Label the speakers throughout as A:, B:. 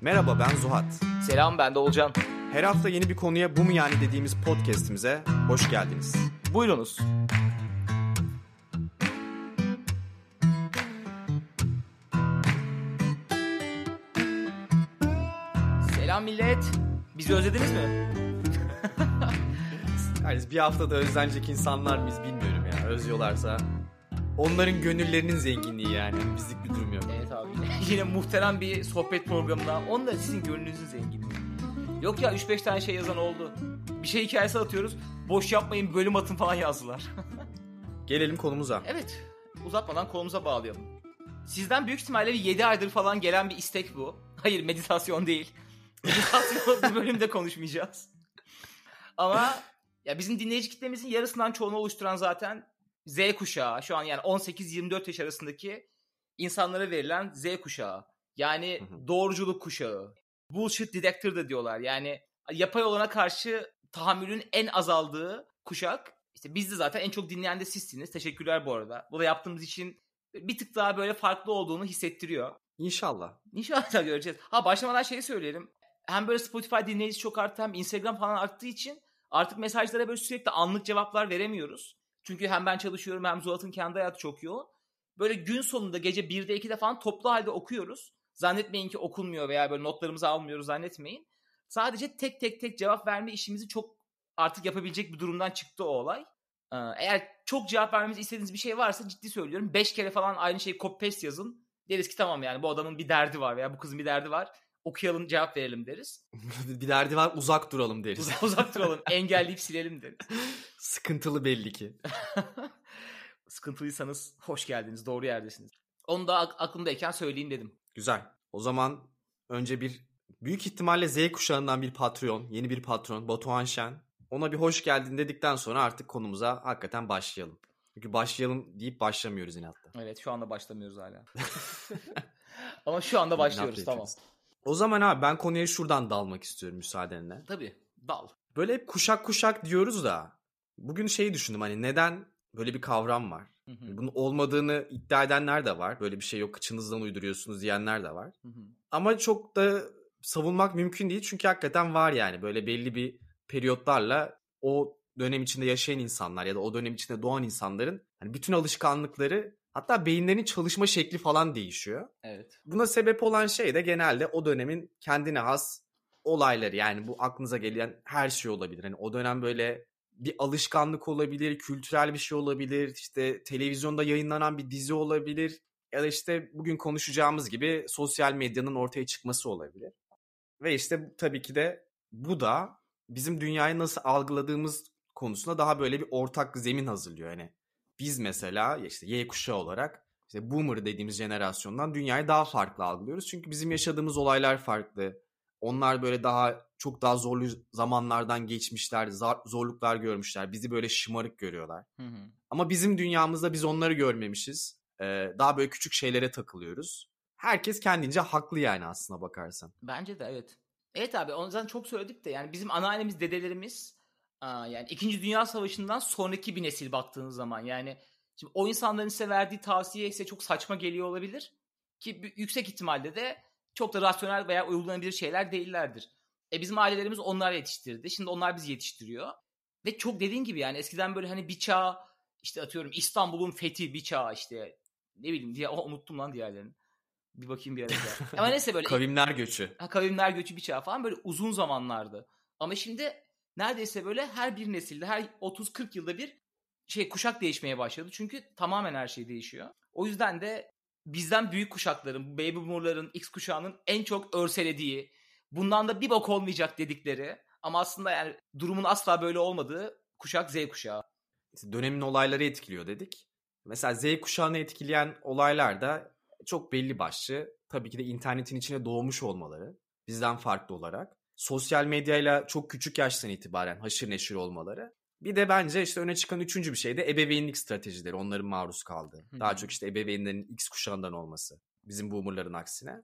A: Merhaba ben Zuhat.
B: Selam ben de Olcan.
A: Her hafta yeni bir konuya bu mu yani dediğimiz podcast'imize hoş geldiniz.
B: Buyurunuz. Selam millet. Bizi özlediniz mi?
A: Yani bir haftada özlenecek insanlar mıyız bilmiyorum ya. Özlüyorlarsa onların gönüllerinin zenginliği yani. Bizlik bir durum yok.
B: Evet abi yine, muhterem bir sohbet programına. Da sizin gönlünüzün zenginliği. Yok ya 3-5 tane şey yazan oldu. Bir şey hikayesi atıyoruz. Boş yapmayın bölüm atın falan yazdılar.
A: Gelelim konumuza.
B: evet uzatmadan konumuza bağlayalım. Sizden büyük ihtimalle bir 7 aydır falan gelen bir istek bu. Hayır meditasyon değil. Meditasyon bu bölümde konuşmayacağız. Ama ya bizim dinleyici kitlemizin yarısından çoğunu oluşturan zaten Z kuşağı. Şu an yani 18-24 yaş arasındaki insanlara verilen Z kuşağı. Yani
A: Hı hı.
B: doğruculuk kuşağı. Bullshit detector da diyorlar. Yani yapay olana karşı tahammülün en azaldığı kuşak. İşte biz de zaten en çok dinleyen de sizsiniz. Teşekkürler bu arada. Bu da yaptığımız için bir tık daha böyle farklı olduğunu hissettiriyor.
A: İnşallah.
B: İnşallah göreceğiz. Ha başlamadan şeyi söyleyelim. Hem böyle Spotify dinleyicisi çok arttı hem Instagram falan arttığı için artık mesajlara böyle sürekli anlık cevaplar veremiyoruz. Çünkü hem ben çalışıyorum hem Zuhat'ın kendi hayatı çok yoğun. Böyle gün sonunda gece 1'de 2'de falan toplu halde okuyoruz. Zannetmeyin ki okunmuyor veya böyle notlarımızı almıyoruz zannetmeyin. Sadece tek tek tek cevap verme işimizi çok artık yapabilecek bir durumdan çıktı o olay. Ee, Eğer çok cevap vermemizi istediğiniz bir şey varsa ciddi söylüyorum 5 kere falan aynı şeyi copy paste yazın. Deriz ki tamam yani bu adamın bir derdi var veya bu kızın bir derdi var. Okuyalım cevap verelim deriz.
A: bir derdi var uzak duralım deriz.
B: Uzak, uzak duralım engelleyip silelim deriz.
A: Sıkıntılı belli ki.
B: Sıkıntılıysanız hoş geldiniz doğru yerdesiniz. Onu da ak- aklımdayken söyleyeyim dedim.
A: Güzel. O zaman önce bir büyük ihtimalle Z kuşağından bir patron, yeni bir patron Batuhan Şen. Ona bir hoş geldin dedikten sonra artık konumuza hakikaten başlayalım. Çünkü başlayalım deyip başlamıyoruz inatta.
B: Evet şu anda başlamıyoruz hala. Ama şu anda başlıyoruz tamam.
A: O zaman abi ben konuya şuradan dalmak istiyorum müsaadenle.
B: Tabii dal.
A: Böyle hep kuşak kuşak diyoruz da bugün şeyi düşündüm hani neden böyle bir kavram var?
B: Hı hı,
A: Bunun olmadığını iddia edenler de var. Böyle bir şey yok kıçınızdan uyduruyorsunuz diyenler de var.
B: hı hı.
A: Ama çok da savunmak mümkün değil çünkü hakikaten var yani böyle belli bir periyotlarla o dönem içinde yaşayan insanlar ya da o dönem içinde doğan insanların hani bütün alışkanlıkları hatta beyinlerinin çalışma şekli falan değişiyor.
B: Evet.
A: Buna sebep olan şey de genelde o dönemin kendine has olayları yani bu aklınıza gelen her şey olabilir. Hani o dönem böyle bir alışkanlık olabilir, kültürel bir şey olabilir, işte televizyonda yayınlanan bir dizi olabilir ya da işte bugün konuşacağımız gibi sosyal medyanın ortaya çıkması olabilir. Ve işte tabii ki de bu da bizim dünyayı nasıl algıladığımız konusunda daha böyle bir ortak zemin hazırlıyor. Yani biz mesela işte Y kuşağı olarak işte boomer dediğimiz jenerasyondan dünyayı daha farklı algılıyoruz. Çünkü bizim yaşadığımız olaylar farklı. Onlar böyle daha çok daha zorlu zamanlardan geçmişler, zorluklar görmüşler. Bizi böyle şımarık görüyorlar.
B: Hı hı.
A: Ama bizim dünyamızda biz onları görmemişiz. Ee, daha böyle küçük şeylere takılıyoruz. Herkes kendince haklı yani aslına bakarsan.
B: Bence de evet. Evet abi onu zaten çok söyledik de yani bizim anneannemiz dedelerimiz aa, yani 2. Dünya Savaşı'ndan sonraki bir nesil baktığınız zaman yani şimdi o insanların size verdiği tavsiye size çok saçma geliyor olabilir ki yüksek ihtimalle de çok da rasyonel veya uygulanabilir şeyler değillerdir. E bizim ailelerimiz onlar yetiştirdi. Şimdi onlar bizi yetiştiriyor. Ve çok dediğin gibi yani eskiden böyle hani bir çağ işte atıyorum İstanbul'un fethi bir çağ işte ne bileyim diye oh, unuttum lan diğerlerini. Bir bakayım bir ara. Ama neyse böyle
A: Kavimler göçü.
B: ha, kavimler göçü bir çağ falan böyle uzun zamanlardı. Ama şimdi neredeyse böyle her bir nesilde her 30-40 yılda bir şey kuşak değişmeye başladı. Çünkü tamamen her şey değişiyor. O yüzden de bizden büyük kuşakların, baby boomerların, X kuşağının en çok örselediği, bundan da bir bok olmayacak dedikleri ama aslında yani durumun asla böyle olmadığı kuşak Z kuşağı.
A: İşte dönemin olayları etkiliyor dedik. Mesela Z kuşağını etkileyen olaylar da çok belli başlı. Tabii ki de internetin içine doğmuş olmaları bizden farklı olarak. Sosyal medyayla çok küçük yaştan itibaren haşır neşir olmaları. Bir de bence işte öne çıkan üçüncü bir şey de ebeveynlik stratejileri onların maruz kaldığı. Daha çok işte ebeveynlerin X kuşağından olması. Bizim boomerların aksine.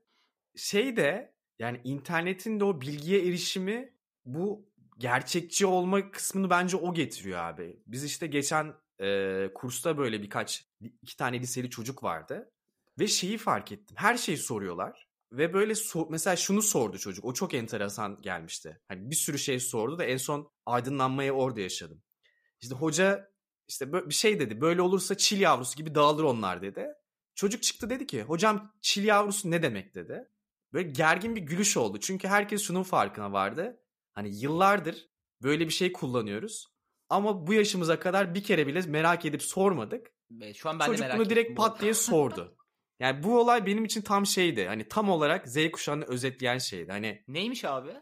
A: Şey de yani internetin de o bilgiye erişimi bu gerçekçi olma kısmını bence o getiriyor abi. Biz işte geçen e, kursta böyle birkaç iki tane liseli çocuk vardı ve şeyi fark ettim. Her şeyi soruyorlar Ve böyle so- mesela şunu sordu çocuk. O çok enteresan gelmişti. Hani bir sürü şey sordu da en son aydınlanmayı orada yaşadım. İşte hoca işte bir şey dedi. Böyle olursa çil yavrusu gibi dağılır onlar dedi. Çocuk çıktı dedi ki hocam çil yavrusu ne demek dedi. Böyle gergin bir gülüş oldu. Çünkü herkes şunun farkına vardı. Hani yıllardır böyle bir şey kullanıyoruz. Ama bu yaşımıza kadar bir kere bile merak edip sormadık.
B: Şu an ben
A: Çocuk
B: de merak
A: bunu direkt
B: ettim
A: pat diye sordu. Yani bu olay benim için tam şeydi. Hani tam olarak Z kuşağını özetleyen şeydi. Hani
B: Neymiş abi?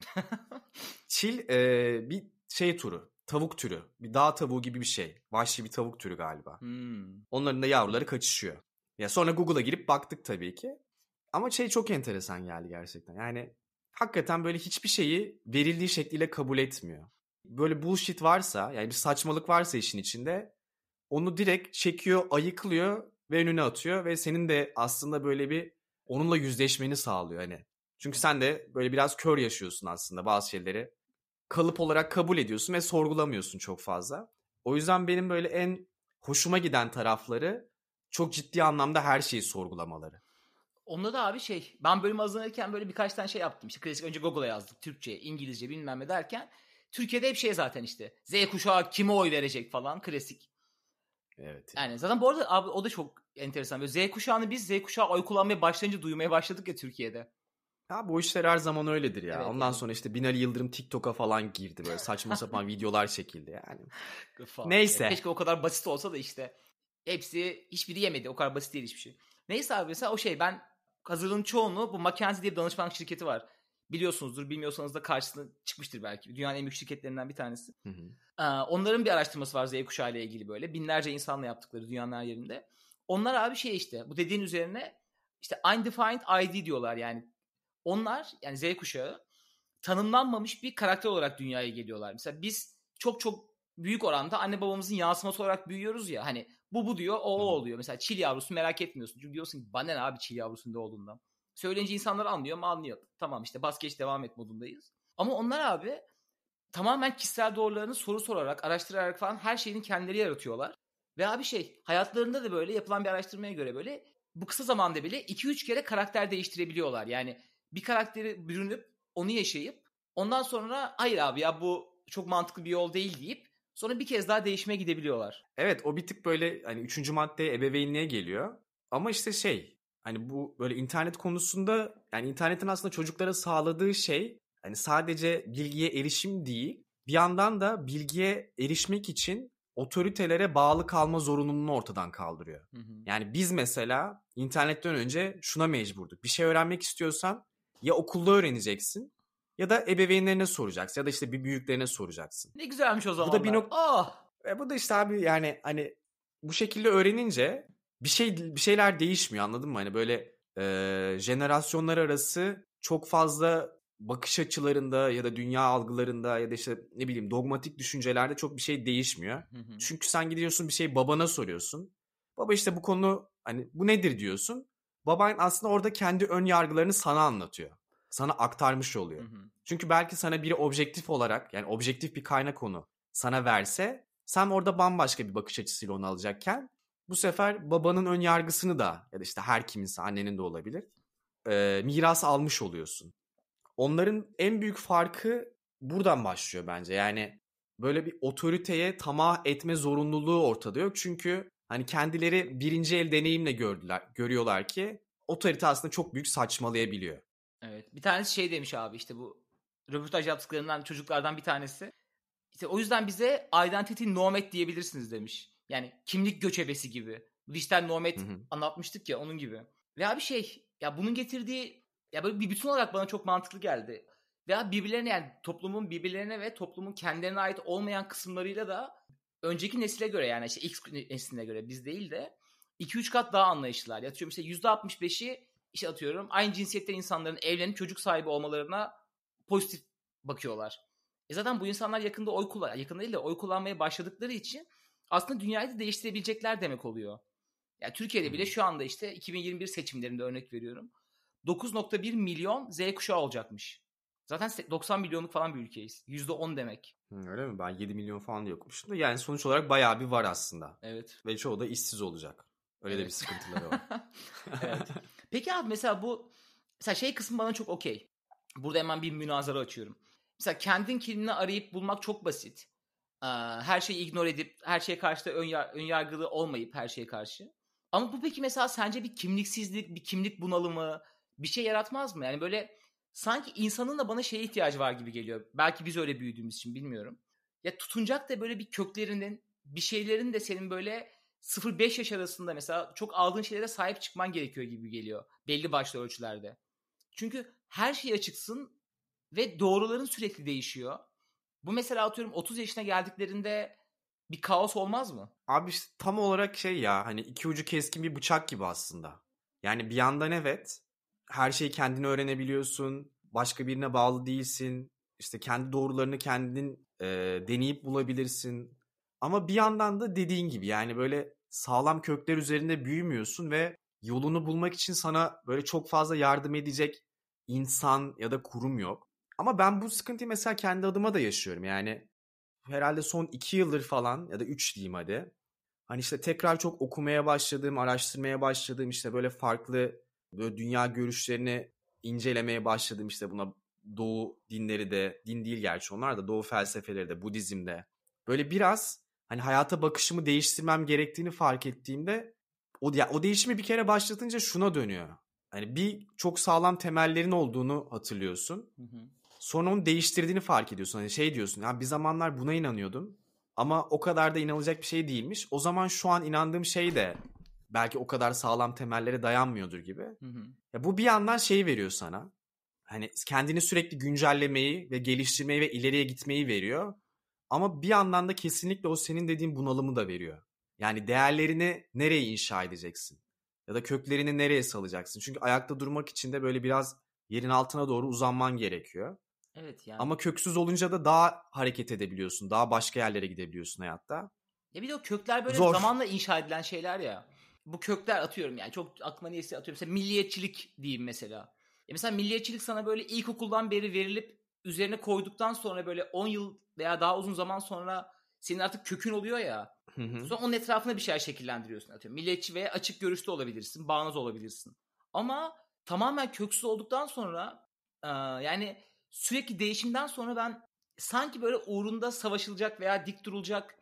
A: çil e, bir şey turu. Tavuk türü. Bir dağ tavuğu gibi bir şey. Vahşi bir tavuk türü galiba.
B: Hmm.
A: Onların da yavruları kaçışıyor. Ya sonra Google'a girip baktık tabii ki. Ama şey çok enteresan geldi gerçekten. Yani hakikaten böyle hiçbir şeyi verildiği şekliyle kabul etmiyor. Böyle bullshit varsa yani bir saçmalık varsa işin içinde onu direkt çekiyor, ayıklıyor ve önüne atıyor ve senin de aslında böyle bir onunla yüzleşmeni sağlıyor hani. Çünkü sen de böyle biraz kör yaşıyorsun aslında bazı şeyleri. Kalıp olarak kabul ediyorsun ve sorgulamıyorsun çok fazla. O yüzden benim böyle en hoşuma giden tarafları çok ciddi anlamda her şeyi sorgulamaları.
B: Onda da abi şey ben bölüm hazırlanırken böyle birkaç tane şey yaptım. İşte klasik önce Google'a yazdık. Türkçe, İngilizce bilmem ne derken. Türkiye'de hep şey zaten işte. Z kuşağı kime oy verecek falan klasik.
A: Evet.
B: Yani zaten bu arada abi o da çok enteresan. Böyle Z kuşağını biz Z kuşağı oy kullanmaya başlayınca duymaya başladık ya Türkiye'de.
A: Ya bu işler her zaman öyledir ya.
B: Evet,
A: Ondan
B: yani.
A: sonra işte Binali Yıldırım TikTok'a falan girdi böyle saçma sapan videolar çekildi yani. Neyse.
B: Keşke o kadar basit olsa da işte. Hepsi hiçbiri yemedi. O kadar basit değil hiçbir şey. Neyse abi mesela o şey ben hazırlığın çoğunu bu McKinsey diye bir danışmanlık şirketi var. Biliyorsunuzdur bilmiyorsanız da karşısına çıkmıştır belki. Dünyanın en büyük şirketlerinden bir tanesi.
A: Hı hı.
B: Ee, onların bir araştırması var Z kuşağı ile ilgili böyle. Binlerce insanla yaptıkları dünyanın her yerinde. Onlar abi şey işte bu dediğin üzerine işte undefined ID diyorlar yani. Onlar yani Z kuşağı tanımlanmamış bir karakter olarak dünyaya geliyorlar. Mesela biz çok çok büyük oranda anne babamızın yansıması olarak büyüyoruz ya. Hani bu bu diyor o o oluyor. Mesela çil yavrusu merak etmiyorsun. Çünkü diyorsun ki bana ne abi çil yavrusunun ne olduğundan. Söyleyince insanlar anlıyor mu anlıyor. Tamam işte bas geç devam et modundayız. Ama onlar abi tamamen kişisel doğrularını soru sorarak, araştırarak falan her şeyini kendileri yaratıyorlar. Ve abi şey hayatlarında da böyle yapılan bir araştırmaya göre böyle bu kısa zamanda bile 2-3 kere karakter değiştirebiliyorlar. Yani bir karakteri bürünüp onu yaşayıp ondan sonra hayır abi ya bu çok mantıklı bir yol değil deyip sonra bir kez daha değişmeye gidebiliyorlar.
A: Evet o bir tık böyle hani üçüncü maddeye ebeveynliğe geliyor. Ama işte şey hani bu böyle internet konusunda yani internetin aslında çocuklara sağladığı şey hani sadece bilgiye erişim değil bir yandan da bilgiye erişmek için otoritelere bağlı kalma zorunluluğunu ortadan kaldırıyor.
B: Hı hı.
A: Yani biz mesela internetten önce şuna mecburduk. Bir şey öğrenmek istiyorsan ya okulda öğreneceksin ya da ebeveynlerine soracaksın ya da işte bir büyüklerine soracaksın.
B: Ne güzelmiş o zaman.
A: da bir nok-
B: Ah!
A: E bu da işte abi yani hani bu şekilde öğrenince bir şey bir şeyler değişmiyor anladın mı? Hani böyle e, jenerasyonlar arası çok fazla bakış açılarında ya da dünya algılarında ya da işte ne bileyim dogmatik düşüncelerde çok bir şey değişmiyor.
B: Hı hı.
A: Çünkü sen gidiyorsun bir şey babana soruyorsun. Baba işte bu konu hani bu nedir diyorsun. Baban aslında orada kendi ön yargılarını sana anlatıyor. Sana aktarmış oluyor.
B: Hı hı.
A: Çünkü belki sana biri objektif olarak yani objektif bir kaynak konu sana verse sen orada bambaşka bir bakış açısıyla onu alacakken bu sefer babanın ön yargısını da ya da işte her kiminse annenin de olabilir e, miras almış oluyorsun. Onların en büyük farkı buradan başlıyor bence. Yani böyle bir otoriteye tamah etme zorunluluğu ortada yok. Çünkü hani kendileri birinci el deneyimle gördüler, görüyorlar ki otorite aslında çok büyük saçmalayabiliyor.
B: Evet. Bir tanesi şey demiş abi işte bu röportaj yaptıklarından çocuklardan bir tanesi. İşte o yüzden bize identity nomad diyebilirsiniz demiş. Yani kimlik göçebesi gibi. Dijital nomad
A: Hı hı.
B: anlatmıştık ya onun gibi. Ve abi şey ya bunun getirdiği ya böyle bir bütün olarak bana çok mantıklı geldi. Veya birbirlerine yani toplumun birbirlerine ve toplumun kendilerine ait olmayan kısımlarıyla da önceki nesile göre yani işte X nesline göre biz değil de 2-3 kat daha anlayışlılar. Atıyorum işte %65'i işte atıyorum aynı cinsiyetten insanların evlenip çocuk sahibi olmalarına pozitif bakıyorlar. E zaten bu insanlar yakında oy kullan yakında değil de oy kullanmaya başladıkları için aslında dünyayı da değiştirebilecekler demek oluyor. Yani Türkiye'de bile şu anda işte 2021 seçimlerinde örnek veriyorum. 9.1 milyon Z kuşağı olacakmış. Zaten se- 90 milyonluk falan bir ülkeyiz. %10 demek.
A: Öyle mi? Ben 7 milyon falan diye okumuştum da yani sonuç olarak bayağı bir var aslında.
B: Evet.
A: Ve çoğu da işsiz olacak. Öyle de bir
B: Evet.
A: sıkıntıları var.
B: Evet. Peki abi mesela bu mesela şey kısmı bana çok okey. Burada hemen bir münazara açıyorum. Mesela kendin kimliğini arayıp bulmak çok basit. Ee, her şeyi ignore edip her şeye karşı da ön, yar- ön yargılı olmayıp her şeye karşı. Ama bu peki mesela sence bir kimliksizlik, bir kimlik bunalımı bir şey yaratmaz mı? Yani böyle sanki insanın da bana şeye ihtiyacı var gibi geliyor. Belki biz öyle büyüdüğümüz için bilmiyorum. Ya tutunacak da böyle bir köklerinin bir şeylerin de senin böyle 0-5 yaş arasında mesela çok aldığın şeylere sahip çıkman gerekiyor gibi geliyor. Belli başlı ölçülerde. Çünkü her şey açıksın ve doğruların sürekli değişiyor. Bu mesela atıyorum 30 yaşına geldiklerinde bir kaos olmaz mı?
A: Abi işte tam olarak şey ya hani iki ucu keskin bir bıçak gibi aslında. Yani bir yandan evet her şeyi kendini öğrenebiliyorsun. Başka birine bağlı değilsin. İşte kendi doğrularını kendin e, deneyip bulabilirsin. Ama bir yandan da dediğin gibi yani böyle sağlam kökler üzerinde büyümüyorsun ve yolunu bulmak için sana böyle çok fazla yardım edecek insan ya da kurum yok. Ama ben bu sıkıntıyı mesela kendi adıma da yaşıyorum. Yani herhalde son iki yıldır falan ya da üç diyeyim hadi. Hani işte tekrar çok okumaya başladığım, araştırmaya başladığım işte böyle farklı böyle dünya görüşlerini incelemeye başladım işte buna doğu dinleri de din değil gerçi onlar da doğu felsefeleri de Budizm'de. Böyle biraz hani hayata bakışımı değiştirmem gerektiğini fark ettiğimde o, ya, o değişimi bir kere başlatınca şuna dönüyor. Hani bir çok sağlam temellerin olduğunu hatırlıyorsun.
B: Hı hı.
A: Sonra onu değiştirdiğini fark ediyorsun. Hani şey diyorsun ya bir zamanlar buna inanıyordum ama o kadar da inanılacak bir şey değilmiş. O zaman şu an inandığım şey de belki o kadar sağlam temellere dayanmıyordur gibi.
B: Hı hı.
A: Ya bu bir yandan şey veriyor sana. Hani kendini sürekli güncellemeyi ve geliştirmeyi ve ileriye gitmeyi veriyor. Ama bir yandan da kesinlikle o senin dediğin bunalımı da veriyor. Yani değerlerini nereye inşa edeceksin? Ya da köklerini nereye salacaksın? Çünkü ayakta durmak için de böyle biraz yerin altına doğru uzanman gerekiyor.
B: Evet yani.
A: Ama köksüz olunca da daha hareket edebiliyorsun. Daha başka yerlere gidebiliyorsun hayatta.
B: Ya bir de o kökler böyle
A: Zor.
B: zamanla inşa edilen şeyler ya. Bu kökler atıyorum yani çok aklıma niyeyse atıyorum. Mesela milliyetçilik diyeyim mesela. Ya mesela milliyetçilik sana böyle ilkokuldan beri verilip üzerine koyduktan sonra böyle 10 yıl veya daha uzun zaman sonra senin artık kökün oluyor ya.
A: Hı hı.
B: Sonra onun etrafına bir şeyler şekillendiriyorsun atıyorum. Milliyetçi veya açık görüşlü olabilirsin, bağnaz olabilirsin. Ama tamamen köksüz olduktan sonra e, yani sürekli değişimden sonra ben sanki böyle uğrunda savaşılacak veya dik durulacak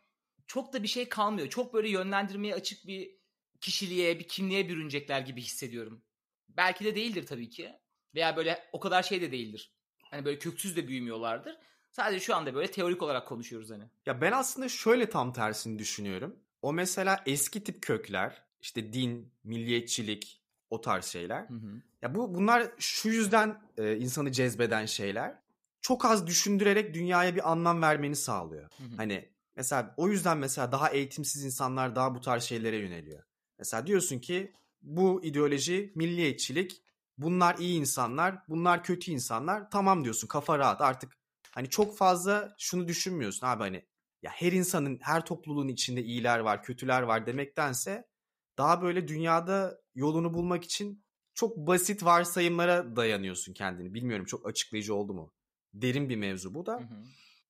B: çok da bir şey kalmıyor. Çok böyle yönlendirmeye açık bir kişiliğe, bir kimliğe bürünecekler gibi hissediyorum. Belki de değildir tabii ki. Veya böyle o kadar şey de değildir. Hani böyle köksüz de büyümüyorlardır. Sadece şu anda böyle teorik olarak konuşuyoruz hani.
A: Ya ben aslında şöyle tam tersini düşünüyorum. O mesela eski tip kökler, işte din, milliyetçilik, o tarz şeyler.
B: Hı hı.
A: Ya bu bunlar şu yüzden e, insanı cezbeden şeyler. Çok az düşündürerek dünyaya bir anlam vermeni sağlıyor.
B: Hı hı.
A: Hani mesela o yüzden mesela daha eğitimsiz insanlar daha bu tarz şeylere yöneliyor. Mesela diyorsun ki bu ideoloji milliyetçilik bunlar iyi insanlar bunlar kötü insanlar tamam diyorsun kafa rahat artık hani çok fazla şunu düşünmüyorsun abi hani ya her insanın her topluluğun içinde iyiler var kötüler var demektense daha böyle dünyada yolunu bulmak için çok basit varsayımlara dayanıyorsun kendini. Bilmiyorum çok açıklayıcı oldu mu? Derin bir mevzu bu da.
B: Hı hı.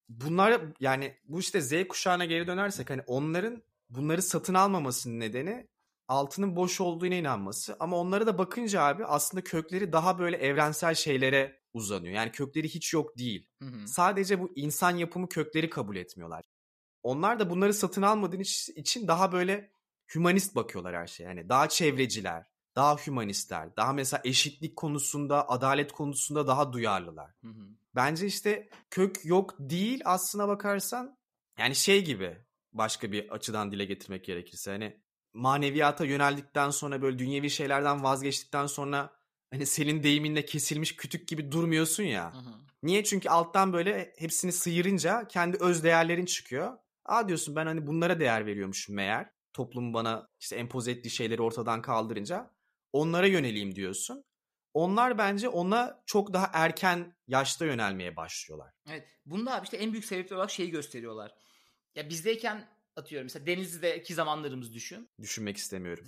A: Bunlar yani bu işte Z kuşağına geri dönersek hani onların bunları satın almamasının nedeni altının boş olduğuna inanması. Ama onlara da bakınca abi aslında kökleri daha böyle evrensel şeylere uzanıyor. Yani kökleri hiç yok değil.
B: Hı hı.
A: Sadece bu insan yapımı kökleri kabul etmiyorlar. Onlar da bunları satın almadığın iç- için daha böyle hümanist bakıyorlar her şeye. Yani daha çevreciler, daha hümanistler, daha mesela eşitlik konusunda, adalet konusunda daha duyarlılar.
B: Hı hı.
A: Bence işte kök yok değil aslına bakarsan. Yani şey gibi başka bir açıdan dile getirmek gerekirse hani maneviyata yöneldikten sonra böyle dünyevi şeylerden vazgeçtikten sonra hani senin deyiminle kesilmiş kütük gibi durmuyorsun ya.
B: Hı hı.
A: Niye? Çünkü alttan böyle hepsini sıyırınca kendi öz değerlerin çıkıyor. Aa diyorsun ben hani bunlara değer veriyormuşum meğer. Toplum bana işte empoze ettiği şeyleri ortadan kaldırınca onlara yöneleyim diyorsun. Onlar bence ona çok daha erken yaşta yönelmeye başlıyorlar.
B: Evet. Bunda abi işte en büyük sebepler olarak şeyi gösteriyorlar. Ya bizdeyken atıyorum mesela Denizli'deki zamanlarımızı düşün.
A: Düşünmek istemiyorum.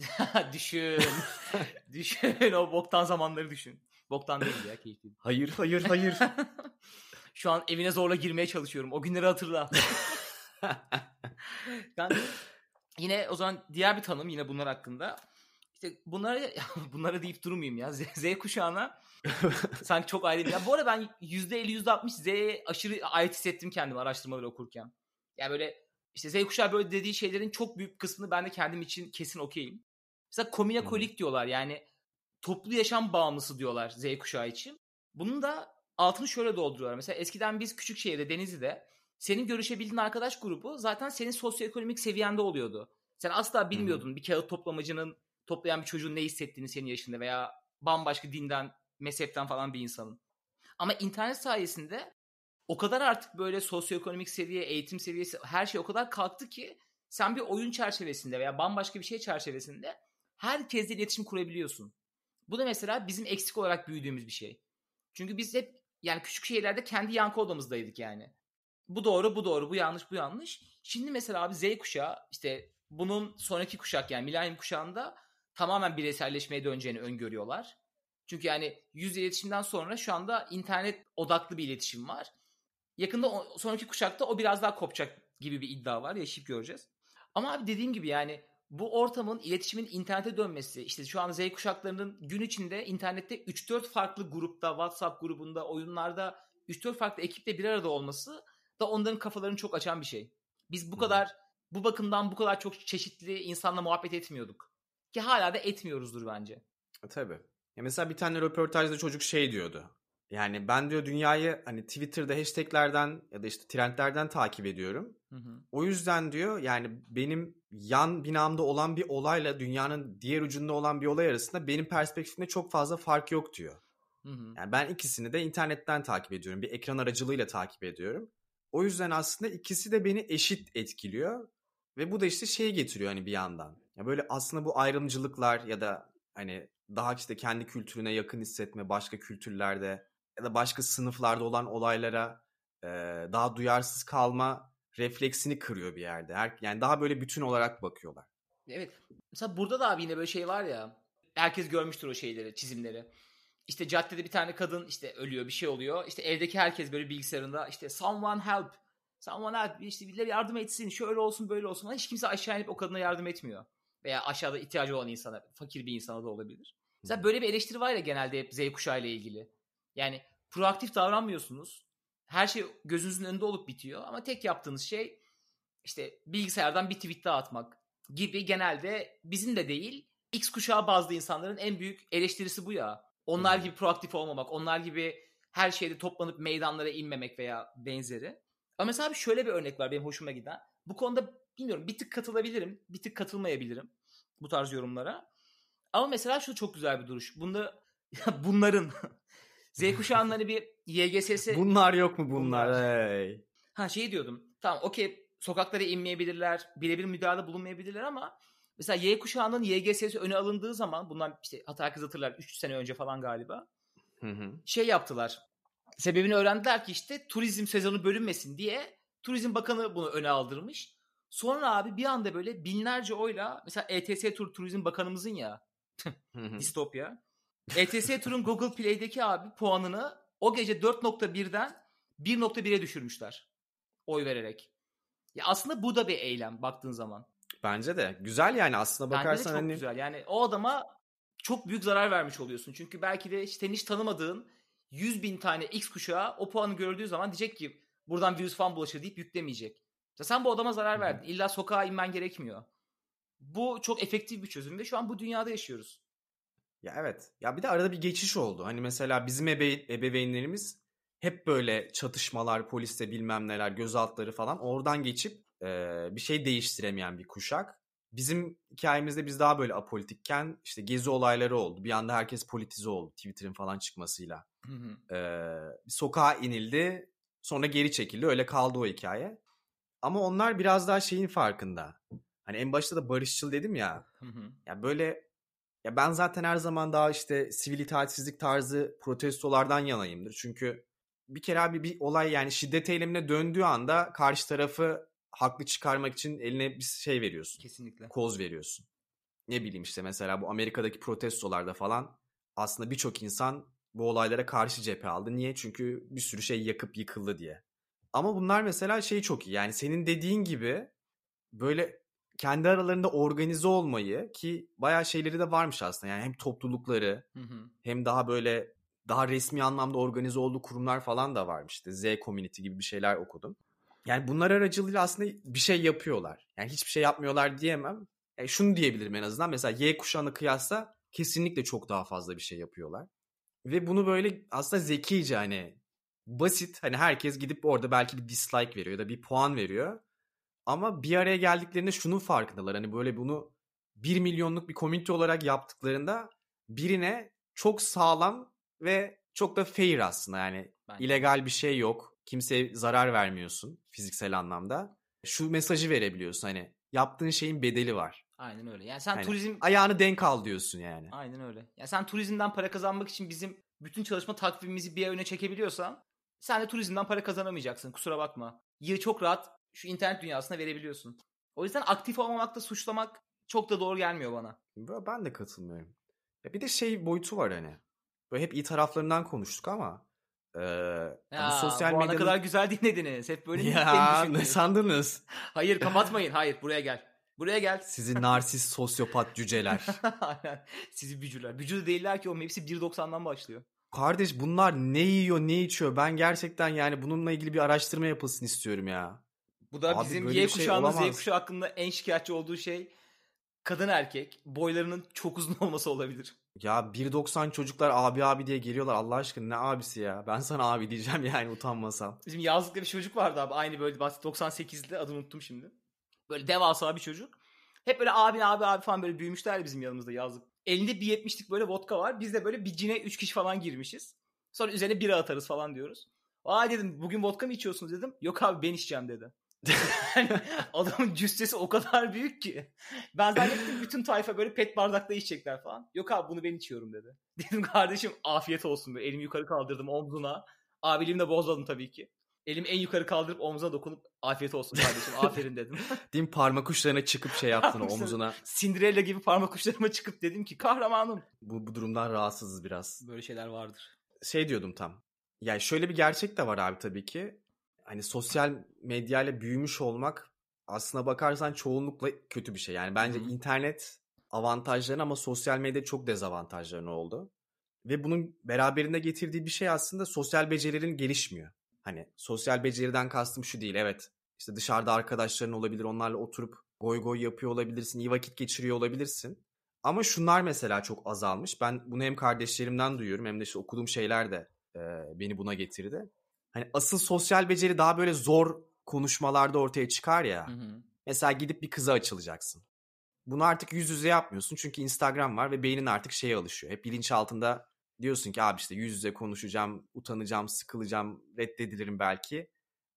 B: düşün. düşün. O boktan zamanları düşün. Boktan değil ya keyifli.
A: Hayır, hayır, hayır.
B: Şu an evine zorla girmeye çalışıyorum. O günleri hatırla. yani yine o zaman diğer bir tanım yine bunlar hakkında. işte bunlara bunlara deyip durmayayım ya. Z, Z kuşağına sanki çok ayrı. Ya bu arada ben %50 %60 Z'ye aşırı ait hissettim kendimi araştırmaları okurken. Yani böyle işte Z kuşağı böyle dediği şeylerin çok büyük kısmını ben de kendim için kesin okeyim. Mesela komine kolik diyorlar yani toplu yaşam bağımlısı diyorlar Z kuşağı için. Bunun da altını şöyle dolduruyorlar. Mesela eskiden biz küçük şehirde Denizli'de senin görüşebildiğin arkadaş grubu zaten senin sosyoekonomik seviyende oluyordu. Sen asla bilmiyordun hmm. bir kağıt toplamacının toplayan bir çocuğun ne hissettiğini senin yaşında veya bambaşka dinden, mezhepten falan bir insanın. Ama internet sayesinde o kadar artık böyle sosyoekonomik seviye, eğitim seviyesi her şey o kadar kalktı ki sen bir oyun çerçevesinde veya bambaşka bir şey çerçevesinde herkesle iletişim kurabiliyorsun. Bu da mesela bizim eksik olarak büyüdüğümüz bir şey. Çünkü biz hep yani küçük şehirlerde kendi yankı odamızdaydık yani. Bu doğru, bu doğru, bu yanlış, bu yanlış. Şimdi mesela abi Z kuşağı işte bunun sonraki kuşak yani milenyum kuşağında tamamen bireyselleşmeye döneceğini öngörüyorlar. Çünkü yani yüz iletişimden sonra şu anda internet odaklı bir iletişim var. Yakında o, sonraki kuşakta o biraz daha kopacak gibi bir iddia var. Yaşayıp göreceğiz. Ama abi dediğim gibi yani bu ortamın iletişimin internete dönmesi işte şu an Z kuşaklarının gün içinde internette 3-4 farklı grupta WhatsApp grubunda oyunlarda 3-4 farklı ekiple bir arada olması da onların kafalarını çok açan bir şey. Biz bu kadar bu bakımdan bu kadar çok çeşitli insanla muhabbet etmiyorduk. Ki hala da etmiyoruzdur bence.
A: E, tabii. Ya mesela bir tane röportajda çocuk şey diyordu. Yani ben diyor dünyayı hani Twitter'da hashtaglerden ya da işte trendlerden takip ediyorum. Hı hı. O yüzden diyor yani benim yan binamda olan bir olayla dünyanın diğer ucunda olan bir olay arasında benim perspektifimde çok fazla fark yok diyor. Hı hı. Yani ben ikisini de internetten takip ediyorum. Bir ekran aracılığıyla takip ediyorum. O yüzden aslında ikisi de beni eşit etkiliyor. Ve bu da işte şey getiriyor hani bir yandan. Ya böyle aslında bu ayrımcılıklar ya da hani daha işte kendi kültürüne yakın hissetme başka kültürlerde ya da başka sınıflarda olan olaylara e, daha duyarsız kalma refleksini kırıyor bir yerde. Her, yani daha böyle bütün olarak bakıyorlar.
B: Evet. Mesela burada da abi yine böyle şey var ya. Herkes görmüştür o şeyleri, çizimleri. İşte caddede bir tane kadın işte ölüyor, bir şey oluyor. İşte evdeki herkes böyle bilgisayarında işte someone help, someone help, işte birileri yardım etsin, şöyle olsun, böyle olsun. Hiç kimse aşağı inip o kadına yardım etmiyor. Veya aşağıda ihtiyacı olan insana, fakir bir insana da olabilir. Mesela böyle bir eleştiri var ya genelde hep Z kuşağı ile ilgili. Yani proaktif davranmıyorsunuz. Her şey gözünüzün önünde olup bitiyor ama tek yaptığınız şey işte bilgisayardan bir tweet daha atmak gibi genelde bizim de değil X kuşağı bazı insanların en büyük eleştirisi bu ya. Onlar gibi proaktif olmamak, onlar gibi her şeyde toplanıp meydanlara inmemek veya benzeri. Ama mesela şöyle bir örnek var benim hoşuma giden. Bu konuda bilmiyorum bir tık katılabilirim, bir tık katılmayabilirim bu tarz yorumlara. Ama mesela şu çok güzel bir duruş. Bunda bunların Z kuşağının hani bir YGS'si...
A: Bunlar yok mu bunlar? bunlar. Hey.
B: Ha şey diyordum. Tamam okey sokaklara inmeyebilirler. Birebir müdahale bulunmayabilirler ama mesela Y kuşağının YGS'si öne alındığı zaman bundan işte hata herkes hatırlar 3 sene önce falan galiba. Hı hı. Şey yaptılar. Sebebini öğrendiler ki işte turizm sezonu bölünmesin diye Turizm Bakanı bunu öne aldırmış. Sonra abi bir anda böyle binlerce oyla mesela ETS Tur Turizm Bakanımızın ya distopya. ETS Tur'un Google Play'deki abi puanını o gece 4.1'den 1.1'e düşürmüşler. Oy vererek. Ya aslında bu da bir eylem baktığın zaman.
A: Bence de. Güzel yani aslında bakarsan. Bence de
B: çok
A: hani...
B: güzel. Yani o adama çok büyük zarar vermiş oluyorsun. Çünkü belki de işte hiç tanımadığın 100 bin tane X kuşağı o puanı gördüğü zaman diyecek ki buradan virüs falan bulaşır deyip yüklemeyecek. İşte sen bu adama zarar verdin. İlla sokağa inmen gerekmiyor. Bu çok efektif bir çözüm ve şu an bu dünyada yaşıyoruz.
A: Ya evet. Ya bir de arada bir geçiş oldu. Hani mesela bizim ebe ebeveynlerimiz hep böyle çatışmalar, poliste bilmem neler, gözaltları falan oradan geçip e, bir şey değiştiremeyen bir kuşak. Bizim hikayemizde biz daha böyle apolitikken işte gezi olayları oldu. Bir anda herkes politize oldu Twitter'ın falan çıkmasıyla. Hı hı. Ee, sokağa inildi sonra geri çekildi öyle kaldı o hikaye. Ama onlar biraz daha şeyin farkında. Hani en başta da barışçıl dedim ya. Hı hı. Ya böyle ya ben zaten her zaman daha işte sivil itaatsizlik tarzı protestolardan yanayımdır. Çünkü bir kere abi bir olay yani şiddet eylemine döndüğü anda karşı tarafı haklı çıkarmak için eline bir şey veriyorsun.
B: Kesinlikle.
A: Koz veriyorsun. Ne bileyim işte mesela bu Amerika'daki protestolarda falan aslında birçok insan bu olaylara karşı cephe aldı. Niye? Çünkü bir sürü şey yakıp yıkıldı diye. Ama bunlar mesela şey çok iyi. Yani senin dediğin gibi böyle kendi aralarında organize olmayı ki bayağı şeyleri de varmış aslında. Yani hem toplulukları
B: Hı hı.
A: hem daha böyle daha resmi anlamda organize olduğu kurumlar falan da varmış. İşte Z Community gibi bir şeyler okudum. Yani bunlar aracılığıyla aslında bir şey yapıyorlar. Yani hiçbir şey yapmıyorlar diyemem. Yani şunu diyebilirim en azından. Mesela Y kuşağına kıyasla kesinlikle çok daha fazla bir şey yapıyorlar. Ve bunu böyle aslında zekice hani basit hani herkes gidip orada belki bir dislike veriyor ya da bir puan veriyor. Ama bir araya geldiklerinde şunun farkındalar. Hani böyle bunu 1 milyonluk bir komünite olarak yaptıklarında birine çok sağlam ve çok da fair aslında yani
B: Bence.
A: illegal bir şey yok. Kimseye zarar vermiyorsun fiziksel anlamda. Şu mesajı verebiliyorsun hani yaptığın şeyin bedeli var.
B: Aynen öyle. Yani sen
A: Yani
B: turizm
A: ayağını denk al diyorsun yani.
B: Aynen öyle. Yani sen turizmden para kazanmak için bizim bütün çalışma takvimimizi bir öne çekebiliyorsan sen de turizmden para kazanamayacaksın. Kusura bakma. Yıl çok rahat şu internet dünyasına verebiliyorsun. O yüzden aktif olmamakta suçlamak çok da doğru gelmiyor bana.
A: Ben de katılmıyorum. Ya bir de şey boyutu var hani. Böyle hep iyi taraflarından konuştuk ama e,
B: Ya,
A: bu sosyal
B: bu
A: medyanın...
B: kadar güzel dinlediniz. Hep böyle mi
A: ya ne sandınız?
B: Hayır kapatmayın. Hayır buraya gel. Buraya gel.
A: Sizi narsist sosyopat cüceler.
B: Sizi bücüler. Bücü de değiller ki oğlum. Hepsi 1.90'dan başlıyor.
A: Kardeş bunlar ne yiyor ne içiyor ben gerçekten yani bununla ilgili bir araştırma yapılsın istiyorum ya.
B: Bu da
A: Abi
B: bizim Y
A: bir şey
B: kuşağının Z kuşağı hakkında en şikayetçi olduğu şey kadın erkek boylarının çok uzun olması olabilir.
A: Ya 1.90 çocuklar abi abi diye geliyorlar Allah aşkına ne abisi ya. Ben sana abi diyeceğim yani utanmasam.
B: Bizim yazlıkta bir çocuk vardı abi aynı böyle bahset 98'de adını unuttum şimdi. Böyle devasa bir çocuk. Hep böyle abi abi abi falan böyle büyümüşler bizim yanımızda yazlık. Elinde bir yetmişlik böyle vodka var. Biz de böyle bir cine 3 kişi falan girmişiz. Sonra üzerine bira atarız falan diyoruz. Aa dedim bugün vodka mı içiyorsunuz dedim. Yok abi ben içeceğim dedi. Yani adamın cüssesi o kadar büyük ki. Ben zannettim bütün tayfa böyle pet bardakta içecekler falan. Yok abi bunu ben içiyorum dedi. Dedim kardeşim afiyet olsun. Böyle elimi yukarı kaldırdım omzuna. Abiliğimi de bozmadım tabii ki. Elimi en yukarı kaldırıp omzuna dokunup afiyet olsun kardeşim aferin dedim.
A: Değil mi parmak uçlarına çıkıp şey yaptın omzuna.
B: Cinderella gibi parmak uçlarıma çıkıp dedim ki kahramanım.
A: Bu, bu durumdan rahatsızız biraz.
B: Böyle şeyler vardır.
A: Şey diyordum tam. Yani şöyle bir gerçek de var abi tabii ki. Hani sosyal medyayla büyümüş olmak aslına bakarsan çoğunlukla kötü bir şey. Yani bence
B: Hı hı.
A: internet avantajlarını ama sosyal medya çok dezavantajlarını oldu. Ve bunun beraberinde getirdiği bir şey aslında sosyal becerilerin gelişmiyor. Hani sosyal beceriden kastım şu değil. Evet işte dışarıda arkadaşların olabilir. Onlarla oturup goy goy yapıyor olabilirsin. iyi vakit geçiriyor olabilirsin. Ama şunlar mesela çok azalmış. Ben bunu hem kardeşlerimden duyuyorum hem de işte okuduğum şeyler de e, beni buna getirdi. Hani asıl sosyal beceri daha böyle zor konuşmalarda ortaya çıkar ya.
B: Hı hı.
A: Mesela gidip bir kıza açılacaksın. Bunu artık yüz yüze yapmıyorsun çünkü Instagram var ve beynin artık şeye alışıyor. Hep bilinçaltında diyorsun ki abi işte yüz yüze konuşacağım, utanacağım, sıkılacağım, reddedilirim belki.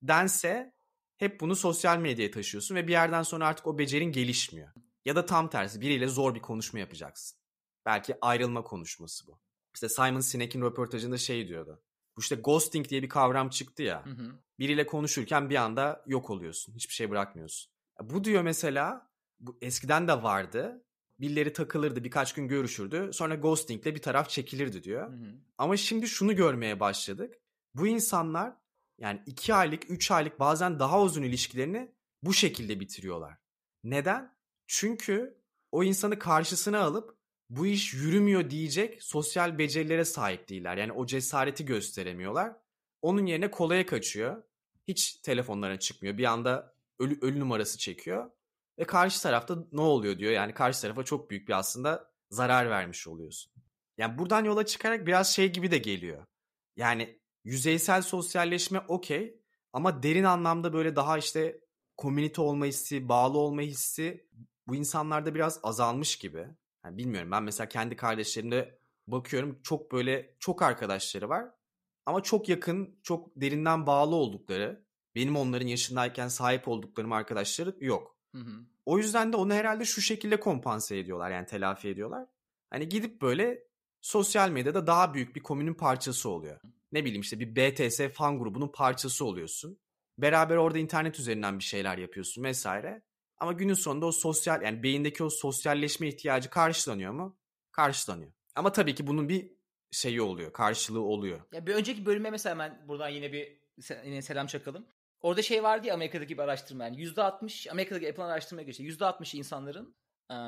A: Dense hep bunu sosyal medyaya taşıyorsun ve bir yerden sonra artık o becerin gelişmiyor. Ya da tam tersi biriyle zor bir konuşma yapacaksın. Belki ayrılma konuşması bu. İşte Simon Sinek'in röportajında şey diyordu. Bu işte ghosting diye bir kavram çıktı ya
B: Hı hı.
A: biriyle konuşurken bir anda yok oluyorsun. Hiçbir şey bırakmıyorsun. Bu diyor mesela bu eskiden de vardı. Birileri takılırdı birkaç gün görüşürdü. Sonra ghostingle bir taraf çekilirdi diyor.
B: Hı hı.
A: Ama şimdi şunu görmeye başladık. Bu insanlar yani iki aylık, üç aylık bazen daha uzun ilişkilerini bu şekilde bitiriyorlar. Neden? Çünkü o insanı karşısına alıp bu iş yürümüyor diyecek sosyal becerilere sahip değiller. Yani o cesareti gösteremiyorlar. Onun yerine kolaya kaçıyor. Hiç telefonlarına çıkmıyor. Bir anda ölü, ölü numarası çekiyor. Ve karşı tarafta ne oluyor diyor. Yani karşı tarafa çok büyük bir aslında zarar vermiş oluyorsun. Yani buradan yola çıkarak biraz şey gibi de geliyor. Yani yüzeysel sosyalleşme okey ama derin anlamda böyle daha işte komünite olma hissi, bağlı olma hissi bu insanlarda biraz azalmış gibi. Yani bilmiyorum ben mesela kendi kardeşlerimde bakıyorum çok böyle çok arkadaşları var ama çok yakın, çok derinden bağlı oldukları, benim onların yaşındayken sahip olduklarım arkadaşları yok.
B: Hı hı.
A: O yüzden de onu herhalde şu şekilde kompanse ediyorlar yani telafi ediyorlar. Hani gidip böyle sosyal medyada daha büyük bir komünün parçası oluyor. Ne bileyim işte bir BTS fan grubunun parçası oluyorsun. Beraber orada internet üzerinden bir şeyler yapıyorsun vesaire. Ama günün sonunda o sosyal yani beyindeki o sosyalleşme ihtiyacı karşılanıyor mu? Karşılanıyor. Ama tabii ki bunun bir şeyi oluyor, karşılığı oluyor.
B: Ya bir önceki bölüme mesela hemen buradan yine bir yine selam çakalım. Orada şey vardı ya Amerika'daki bir araştırma yani %60 Amerika'daki yapılan araştırmaya göre %60 insanların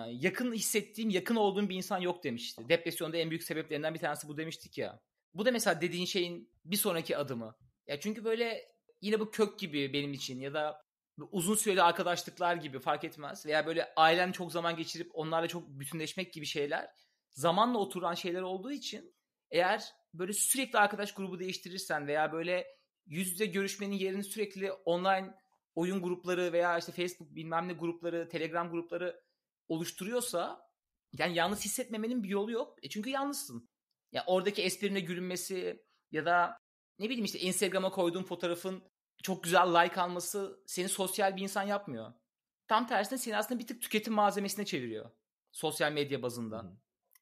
B: yakın hissettiğim, yakın olduğum bir insan yok demişti. Depresyonda en büyük sebeplerinden bir tanesi bu demiştik ya. Bu da mesela dediğin şeyin bir sonraki adımı. Ya çünkü böyle yine bu kök gibi benim için ya da uzun süreli arkadaşlıklar gibi fark etmez veya böyle ailen çok zaman geçirip onlarla çok bütünleşmek gibi şeyler zamanla oturan şeyler olduğu için eğer böyle sürekli arkadaş grubu değiştirirsen veya böyle yüz yüze görüşmenin yerini sürekli online oyun grupları veya işte Facebook bilmem ne grupları, Telegram grupları oluşturuyorsa yani yalnız hissetmemenin bir yolu yok. E çünkü yalnızsın. Ya oradaki esprine gülünmesi ya da ne bileyim işte Instagram'a koyduğun fotoğrafın çok güzel like alması seni sosyal bir insan yapmıyor. Tam tersine seni aslında bir tık tüketim malzemesine çeviriyor. Sosyal medya bazında.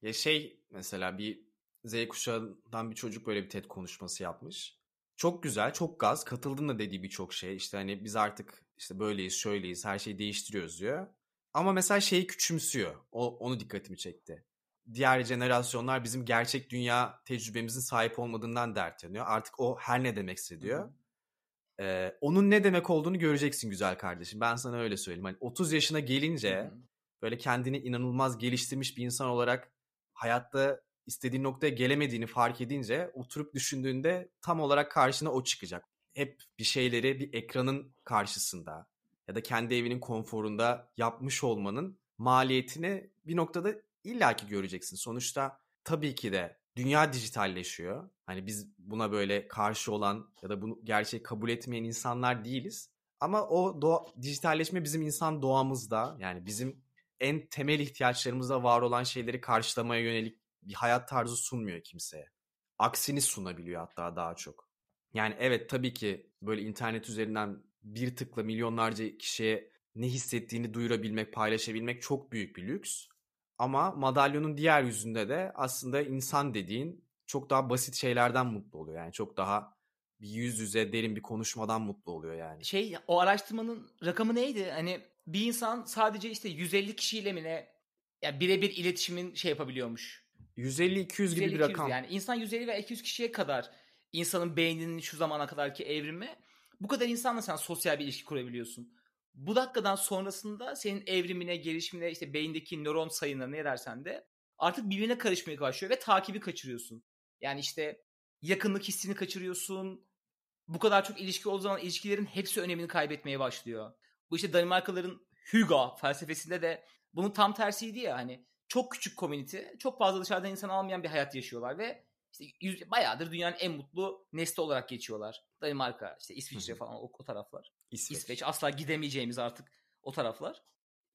A: Ya şey mesela bir Z kuşağından bir çocuk böyle bir TED konuşması yapmış. Çok güzel, çok gaz. Katıldım da dediği birçok şey. İşte hani biz artık işte böyleyiz, şöyleyiz, her şeyi değiştiriyoruz diyor. Ama mesela şeyi küçümsüyor. O, onu dikkatimi çekti. Diğer jenerasyonlar bizim gerçek dünya tecrübemizin sahip olmadığından dert yanıyor. Artık o her ne demekse diyor. Ee, onun ne demek olduğunu göreceksin güzel kardeşim. Ben sana öyle söyleyeyim. Hani 30 yaşına gelince Hı-hı. böyle kendini inanılmaz geliştirmiş bir insan olarak hayatta istediğin noktaya gelemediğini fark edince oturup düşündüğünde tam olarak karşına o çıkacak. Hep bir şeyleri bir ekranın karşısında ya da kendi evinin konforunda yapmış olmanın maliyetini bir noktada illaki göreceksin. Sonuçta tabii ki de dünya dijitalleşiyor. Hani biz buna böyle karşı olan ya da bunu gerçek kabul etmeyen insanlar değiliz. Ama o doğa, dijitalleşme bizim insan doğamızda yani bizim en temel ihtiyaçlarımızda var olan şeyleri karşılamaya yönelik bir hayat tarzı sunmuyor kimseye. Aksini sunabiliyor hatta daha çok. Yani evet tabii ki böyle internet üzerinden bir tıkla milyonlarca kişiye ne hissettiğini duyurabilmek, paylaşabilmek çok büyük bir lüks. Ama madalyonun diğer yüzünde de aslında insan dediğin çok daha basit şeylerden mutlu oluyor. Yani çok daha bir yüz yüze derin bir konuşmadan mutlu oluyor yani.
B: Şey o araştırmanın rakamı neydi? Hani bir insan sadece işte 150 kişiyle mi ne yani birebir iletişimin şey yapabiliyormuş.
A: 150-200 gibi bir rakam.
B: Yani insan 150 ve 200 kişiye kadar insanın beyninin şu zamana kadarki evrimi bu kadar insanla sen sosyal bir ilişki kurabiliyorsun. Bu dakikadan sonrasında senin evrimine, gelişimine, işte beyindeki nöron sayına ne dersen de artık birbirine karışmaya başlıyor ve takibi kaçırıyorsun. Yani işte yakınlık hissini kaçırıyorsun. Bu kadar çok ilişki olduğu zaman ilişkilerin hepsi önemini kaybetmeye başlıyor. Bu işte Danimarkalıların Hugo felsefesinde de bunun tam tersiydi ya hani çok küçük community, çok fazla dışarıdan insan almayan bir hayat yaşıyorlar ve işte yüz, bayağıdır dünyanın en mutlu nesli olarak geçiyorlar. Danimarka, işte İsviçre falan o, o taraflar. İsveç. İsveç asla gidemeyeceğimiz artık o taraflar.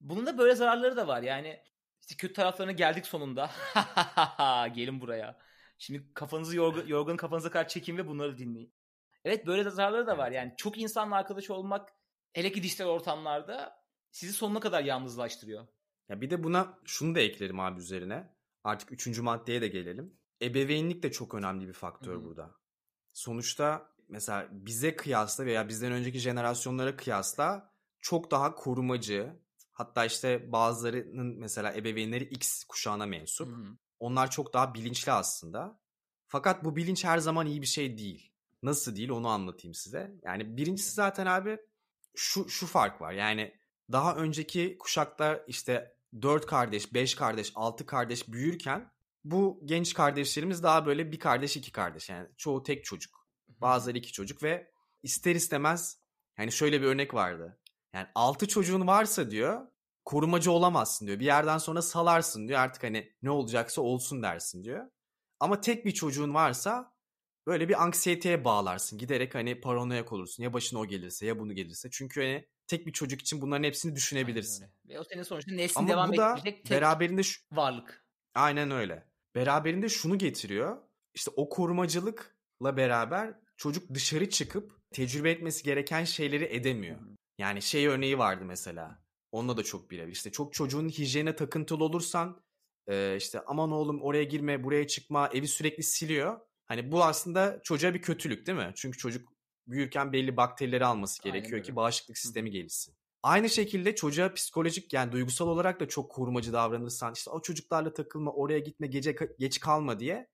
B: Bunun da böyle zararları da var. Yani işte kötü taraflarına geldik sonunda. Gelin buraya. Şimdi kafanızı yorgun, yorgun kafanıza kadar çekin ve bunları dinleyin. Evet böyle de zararları da var. Yani çok insanla arkadaş olmak hele ki dijital ortamlarda sizi sonuna kadar yalnızlaştırıyor.
A: Ya bir de buna şunu da eklerim abi üzerine. Artık üçüncü maddeye de gelelim. Ebeveynlik de çok önemli bir faktör Hı-hı. burada. Sonuçta mesela bize kıyasla veya bizden önceki jenerasyonlara kıyasla çok daha korumacı. Hatta işte bazılarının mesela ebeveynleri X kuşağına mensup. Hı-hı. Onlar çok daha bilinçli aslında. Fakat bu bilinç her zaman iyi bir şey değil. Nasıl değil onu anlatayım size. Yani birincisi zaten abi şu şu fark var. Yani daha önceki kuşaklar işte 4 kardeş, 5 kardeş, 6 kardeş büyürken bu genç kardeşlerimiz daha böyle bir kardeş, iki kardeş. Yani çoğu tek çocuk. Bazıları iki çocuk ve ister istemez yani şöyle bir örnek vardı. Yani 6 çocuğun varsa diyor korumacı olamazsın diyor. Bir yerden sonra salarsın diyor. Artık hani ne olacaksa olsun dersin diyor. Ama tek bir çocuğun varsa böyle bir anksiyeteye bağlarsın. Giderek hani paranoyak olursun. Ya başına o gelirse ya bunu gelirse. Çünkü hani tek bir çocuk için bunların hepsini düşünebilirsin.
B: Ve o senin sonuçta neslin Ama devam bu da tek
A: beraberinde şu...
B: varlık.
A: Aynen öyle. Beraberinde şunu getiriyor. İşte o korumacılıkla beraber çocuk dışarı çıkıp tecrübe etmesi gereken şeyleri edemiyor. Yani şey örneği vardı mesela. Onunla da çok birebir. İşte çok çocuğun hijyene takıntılı olursan işte aman oğlum oraya girme buraya çıkma evi sürekli siliyor. Hani bu aslında çocuğa bir kötülük değil mi? Çünkü çocuk büyürken belli bakterileri alması gerekiyor ki bağışıklık sistemi gelişsin. Aynı şekilde çocuğa psikolojik yani duygusal olarak da çok korumacı davranırsan işte o çocuklarla takılma oraya gitme gece geç kalma diye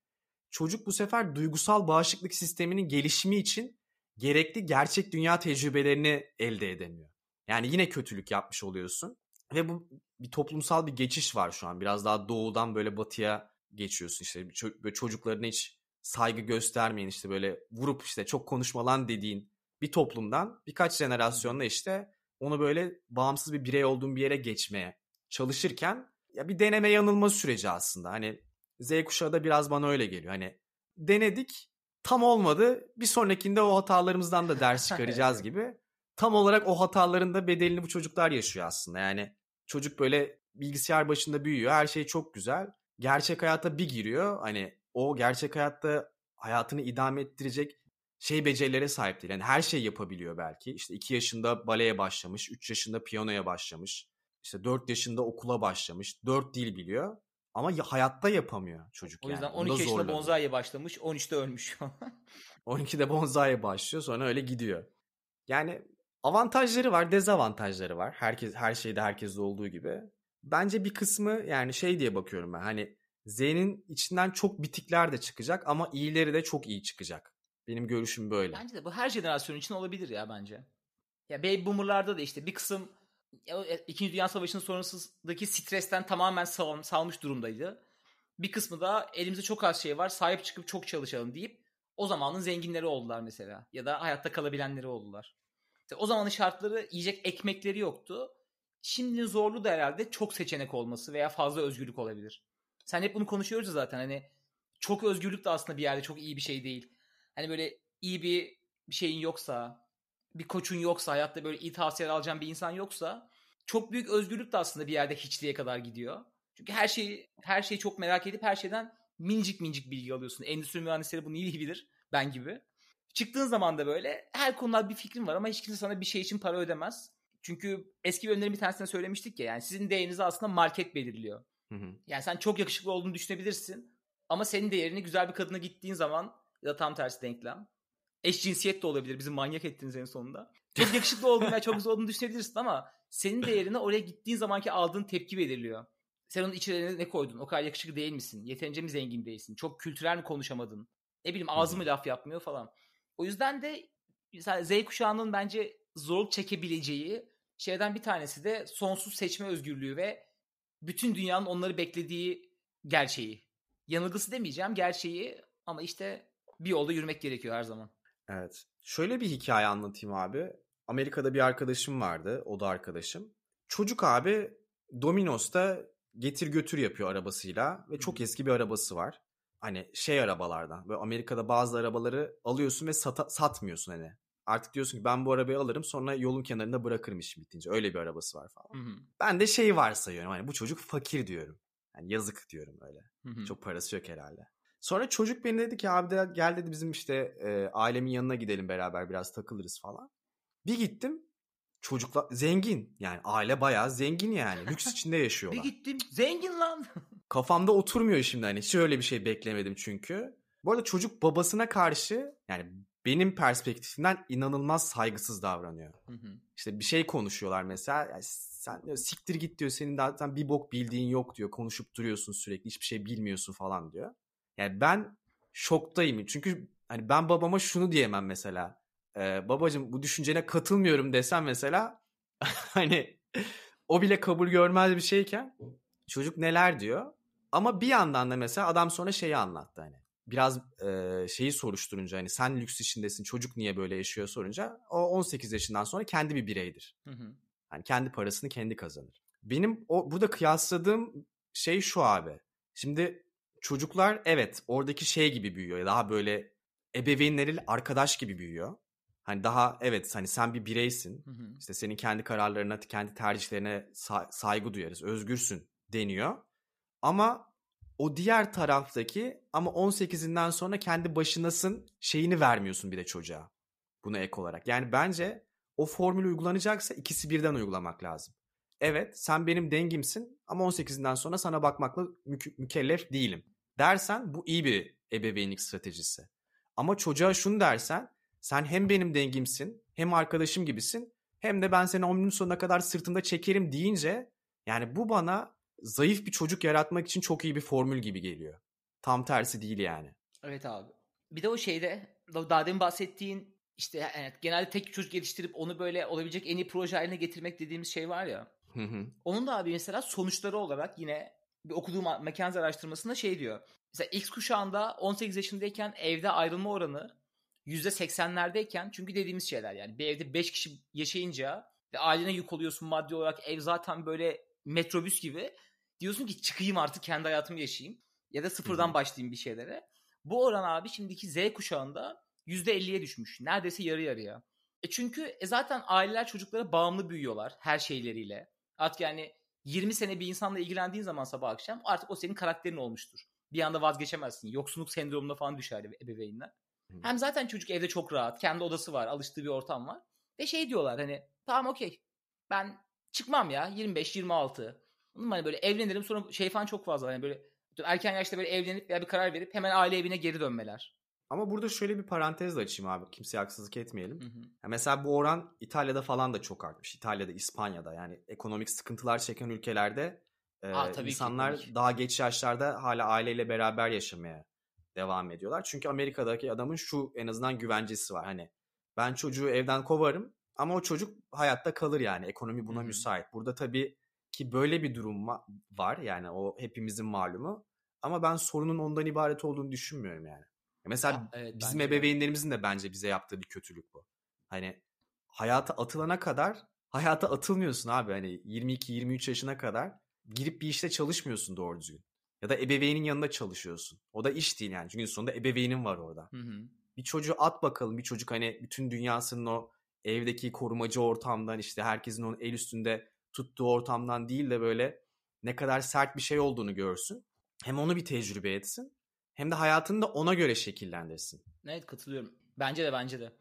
A: çocuk bu sefer duygusal bağışıklık sisteminin gelişimi için gerekli gerçek dünya tecrübelerini elde edemiyor. Yani yine kötülük yapmış oluyorsun. Ve bu bir toplumsal bir geçiş var şu an. Biraz daha doğudan böyle batıya geçiyorsun işte. Böyle çocuklarına hiç saygı göstermeyin işte böyle vurup işte çok konuşmalan dediğin bir toplumdan birkaç jenerasyonla işte onu böyle bağımsız bir birey olduğun bir yere geçmeye çalışırken ya bir deneme yanılma süreci aslında. Hani Z kuşağı da biraz bana öyle geliyor. Hani denedik tam olmadı bir sonrakinde o hatalarımızdan da ders çıkaracağız gibi. Tam olarak o hataların da bedelini bu çocuklar yaşıyor aslında. Yani çocuk böyle bilgisayar başında büyüyor her şey çok güzel. Gerçek hayata bir giriyor hani o gerçek hayatta hayatını idame ettirecek şey becerilere sahip değil. Yani her şey yapabiliyor belki. İşte 2 yaşında baleye başlamış, 3 yaşında piyanoya başlamış. İşte 4 yaşında okula başlamış, 4 dil biliyor. Ama hayatta yapamıyor çocuk
B: O yüzden
A: yani.
B: 12 yaşında bonzaiye başlamış, 13'te ölmüş.
A: 12'de bonzaiye başlıyor sonra öyle gidiyor. Yani avantajları var, dezavantajları var. Herkes her şeyde herkeste olduğu gibi. Bence bir kısmı yani şey diye bakıyorum ben. Hani Z'nin içinden çok bitikler de çıkacak ama iyileri de çok iyi çıkacak. Benim görüşüm böyle.
B: Bence de bu her jenerasyon için olabilir ya bence. Ya baby boomer'larda da işte bir kısım İkinci Dünya Savaşı'nın sonrasındaki stresten tamamen sal, salmış durumdaydı. Bir kısmı da elimizde çok az şey var sahip çıkıp çok çalışalım deyip o zamanın zenginleri oldular mesela. Ya da hayatta kalabilenleri oldular. İşte o zamanın şartları yiyecek ekmekleri yoktu. Şimdinin zorluğu da herhalde çok seçenek olması veya fazla özgürlük olabilir. Sen hep bunu konuşuyoruz zaten hani çok özgürlük de aslında bir yerde çok iyi bir şey değil. Hani böyle iyi bir bir şeyin yoksa, bir koçun yoksa, hayatta böyle iyi tavsiyeler alacağın bir insan yoksa çok büyük özgürlük de aslında bir yerde hiçliğe kadar gidiyor. Çünkü her şeyi her şeyi çok merak edip her şeyden minicik minicik bilgi alıyorsun. Endüstri mühendisleri bunu iyi bilir ben gibi. Çıktığın zaman da böyle her konuda bir fikrin var ama hiç kimse sana bir şey için para ödemez. Çünkü eski bölümlerin bir tanesinde söylemiştik ya yani sizin değerinizi aslında market belirliyor. Hı hı. Yani sen çok yakışıklı olduğunu düşünebilirsin ama senin değerini güzel bir kadına gittiğin zaman ya da tam tersi denklem. Eşcinsiyet de olabilir bizim manyak ettiğiniz en sonunda. Çok yakışıklı olduğunu veya çok güzel olduğunu düşünebilirsin ama senin değerini oraya gittiğin zamanki aldığın tepki belirliyor. Sen onun içine ne koydun? O kadar yakışıklı değil misin? Yeterince mi zengin değilsin? Çok kültürel mi konuşamadın? Ne bileyim ağzı mı laf yapmıyor falan. O yüzden de Z kuşağının bence zorluk çekebileceği şeyden bir tanesi de sonsuz seçme özgürlüğü ve bütün dünyanın onları beklediği gerçeği. Yanılgısı demeyeceğim gerçeği ama işte bir yolda yürümek gerekiyor her zaman.
A: Evet. Şöyle bir hikaye anlatayım abi. Amerika'da bir arkadaşım vardı. O da arkadaşım. Çocuk abi Domino's'ta getir götür yapıyor arabasıyla ve çok eski bir arabası var. Hani şey arabalardan. Böyle Amerika'da bazı arabaları alıyorsun ve sata, satmıyorsun hani. Artık diyorsun ki ben bu arabayı alırım sonra yolun kenarında bırakırım işim bitince. Öyle bir arabası var falan. Hı hı. Ben de şey varsayıyorum hani bu çocuk fakir diyorum. Yani yazık diyorum öyle. Hı hı. Çok parası yok herhalde. Sonra çocuk beni dedi ki abi de, gel dedi bizim işte e, ailemin yanına gidelim beraber biraz takılırız falan. Bir gittim çocuklar zengin yani aile bayağı zengin yani lüks içinde yaşıyorlar.
B: bir gittim zengin lan.
A: Kafamda oturmuyor şimdi hani hiç öyle bir şey beklemedim çünkü. Bu arada çocuk babasına karşı yani benim perspektifimden inanılmaz saygısız davranıyor. Hı hı. İşte bir şey konuşuyorlar mesela. Yani sen diyor, siktir git diyor senin zaten bir bok bildiğin yok diyor. Konuşup duruyorsun sürekli hiçbir şey bilmiyorsun falan diyor. Yani ben şoktayım. Çünkü hani ben babama şunu diyemem mesela. Ee, babacım bu düşüncene katılmıyorum desem mesela hani o bile kabul görmez bir şeyken çocuk neler diyor. Ama bir yandan da mesela adam sonra şeyi anlattı hani. Biraz e, şeyi soruşturunca hani sen lüks içindesin çocuk niye böyle yaşıyor sorunca o 18 yaşından sonra kendi bir bireydir. Hı hı. Yani kendi parasını kendi kazanır. Benim o burada kıyasladığım şey şu abi. Şimdi çocuklar evet oradaki şey gibi büyüyor. Daha böyle ebeveynleriyle arkadaş gibi büyüyor. Hani daha evet hani sen bir bireysin. Hı hı. İşte senin kendi kararlarına, kendi tercihlerine saygı duyarız. Özgürsün deniyor. Ama o diğer taraftaki ama 18'inden sonra kendi başınasın şeyini vermiyorsun bir de çocuğa. Buna ek olarak. Yani bence o formül uygulanacaksa ikisi birden uygulamak lazım. Evet sen benim dengimsin ama 18'inden sonra sana bakmakla mü- mükellef değilim. Dersen bu iyi bir ebeveynlik stratejisi. Ama çocuğa şunu dersen sen hem benim dengimsin hem arkadaşım gibisin hem de ben seni ömrünün sonuna kadar sırtımda çekerim deyince yani bu bana zayıf bir çocuk yaratmak için çok iyi bir formül gibi geliyor. Tam tersi değil yani.
B: Evet abi. Bir de o şeyde daha demin bahsettiğin işte yani genelde tek çocuk geliştirip onu böyle olabilecek en iyi proje haline getirmek dediğimiz şey var ya.
A: Hı hı.
B: Onun da abi mesela sonuçları olarak yine bir okuduğum McKenzie araştırmasında şey diyor. Mesela X kuşağında 18 yaşındayken evde ayrılma oranı %80'lerdeyken çünkü dediğimiz şeyler yani bir evde 5 kişi yaşayınca ve ailene yük oluyorsun maddi olarak ev zaten böyle metrobüs gibi diyorsun ki çıkayım artık kendi hayatımı yaşayayım ya da sıfırdan başlayayım bir şeylere. Bu oran abi şimdiki Z kuşağında %50'ye düşmüş. Neredeyse yarı yarıya. E çünkü e zaten aileler çocuklara bağımlı büyüyorlar her şeyleriyle. Artık yani 20 sene bir insanla ilgilendiğin zaman sabah akşam artık o senin karakterin olmuştur. Bir anda vazgeçemezsin. Yoksunluk sendromuna falan düşer ebe- ebeveynler.
A: Hı.
B: Hem zaten çocuk evde çok rahat. Kendi odası var. Alıştığı bir ortam var. Ve şey diyorlar hani tamam okey ben çıkmam ya 25-26. Anladın mı? Hani böyle evlenirim sonra şey falan çok fazla. Hani böyle erken yaşta böyle evlenip veya bir karar verip hemen aile evine geri dönmeler.
A: Ama burada şöyle bir parantez de açayım abi. Kimseye haksızlık etmeyelim.
B: Hı hı.
A: Ya mesela bu oran İtalya'da falan da çok artmış. İtalya'da, İspanya'da yani ekonomik sıkıntılar çeken ülkelerde e,
B: Aa, tabii ki,
A: insanlar
B: tabii ki.
A: daha geç yaşlarda hala aileyle beraber yaşamaya devam ediyorlar. Çünkü Amerika'daki adamın şu en azından güvencesi var. Hani ben çocuğu evden kovarım ama o çocuk hayatta kalır yani. Ekonomi buna
B: Hı hı.
A: müsait. Burada tabii ki böyle bir durum va- var. Yani o hepimizin malumu. Ama ben sorunun ondan ibaret olduğunu düşünmüyorum yani. Mesela
B: Ya, evet,
A: bizim ebeveynlerimizin de bence bize yaptığı bir kötülük bu. Hani hayata atılana kadar hayata atılmıyorsun abi. Hani 22-23 yaşına kadar girip bir işte çalışmıyorsun doğru düzgün. Ya da ebeveynin yanında çalışıyorsun. O da iş değil yani. Çünkü sonunda ebeveynin var orada.
B: Hı hı.
A: Bir çocuğu at bakalım. Bir çocuk hani bütün dünyasının o evdeki korumacı ortamdan işte herkesin onun el üstünde tuttuğu ortamdan değil de böyle ne kadar sert bir şey olduğunu görsün. Hem onu bir tecrübe etsin. Hem de hayatını da ona göre şekillendirsin.
B: Evet katılıyorum. Bence de bence de.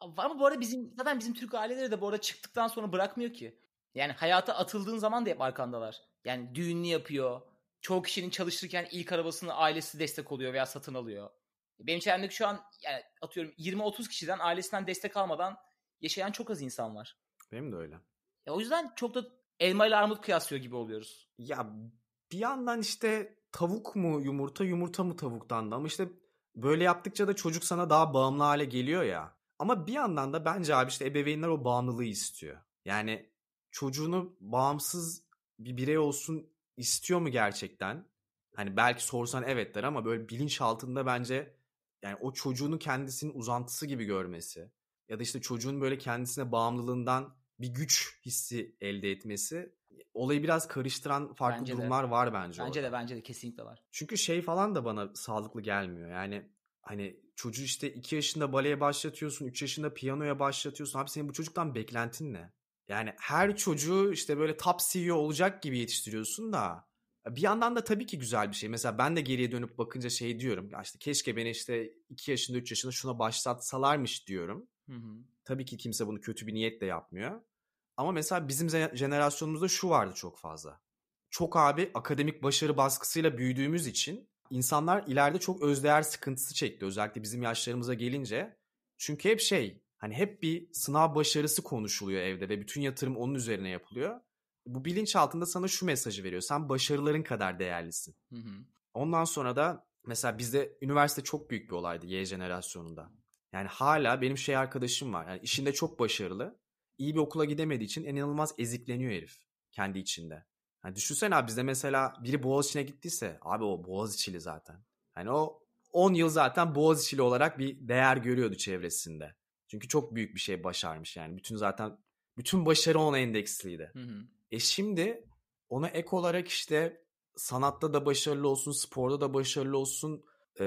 B: Ama bu arada bizim zaten bizim Türk aileleri de bu arada çıktıktan sonra bırakmıyor ki. Yani hayata atıldığın zaman da hep arkandalar. Yani düğününü yapıyor. Çoğu kişinin çalışırken ilk arabasını ailesi destek oluyor veya satın alıyor. Benim çevremdeki şu an yani atıyorum 20-30 kişiden ailesinden destek almadan yaşayan çok az insan var.
A: Benim de öyle.
B: Ya o yüzden çok da elma ile armut kıyaslıyor gibi oluyoruz.
A: Ya bir yandan işte tavuk mu yumurta yumurta mı tavuktan da ama işte böyle yaptıkça da çocuk sana daha bağımlı hale geliyor ya. Ama bir yandan da bence abi işte ebeveynler o bağımlılığı istiyor. Yani çocuğunu bağımsız bir birey olsun istiyor mu gerçekten? Hani belki sorsan evet der ama böyle bilinç altında bence yani o çocuğunu kendisinin uzantısı gibi görmesi ya da işte çocuğun böyle kendisine bağımlılığından bir güç hissi elde etmesi olayı biraz karıştıran farklı
B: Bence de.
A: durumlar var bence
B: Bence
A: orada.
B: de bence de kesinlikle var.
A: Çünkü şey falan da bana sağlıklı gelmiyor. Yani hani çocuğu işte 2 yaşında baleye başlatıyorsun, 3 yaşında piyanoya başlatıyorsun. Abi senin bu çocuktan beklentin ne? Yani her çocuğu işte böyle top CEO olacak gibi yetiştiriyorsun da bir yandan da tabii ki güzel bir şey. Mesela ben de geriye dönüp bakınca şey diyorum. Ya işte keşke beni işte 2 yaşında 3 yaşında şuna başlatsalarmış diyorum.
B: Hı hı.
A: Tabii ki kimse bunu kötü bir niyetle yapmıyor. Ama mesela bizim jenerasyonumuzda şu vardı çok fazla. Çok abi akademik başarı baskısıyla büyüdüğümüz için insanlar ileride çok özdeğer sıkıntısı çekti. Özellikle bizim yaşlarımıza gelince. Çünkü hep şey hani hep bir sınav başarısı konuşuluyor evde ve bütün yatırım onun üzerine yapılıyor. Bu bilinç altında sana şu mesajı veriyor. Sen başarıların kadar değerlisin.
B: Hı hı.
A: Ondan sonra da mesela bizde üniversite çok büyük bir olaydı Y jenerasyonunda. Yani hala benim şey arkadaşım var. Yani işinde çok başarılı. İyi bir okula gidemediği için inanılmaz ezikleniyor herif kendi içinde. Yani düşünsene abi bizde mesela biri Boğaziçi'ne gittiyse abi o Boğaziçi'li zaten. Hani o 10 yıl zaten Boğaziçi'li olarak bir değer görüyordu çevresinde. Çünkü çok büyük bir şey başarmış yani. Bütün zaten bütün başarı ona endeksliydi.
B: Hı hı.
A: E şimdi ona ek olarak işte sanatta da başarılı olsun, sporda da başarılı olsun. Ee,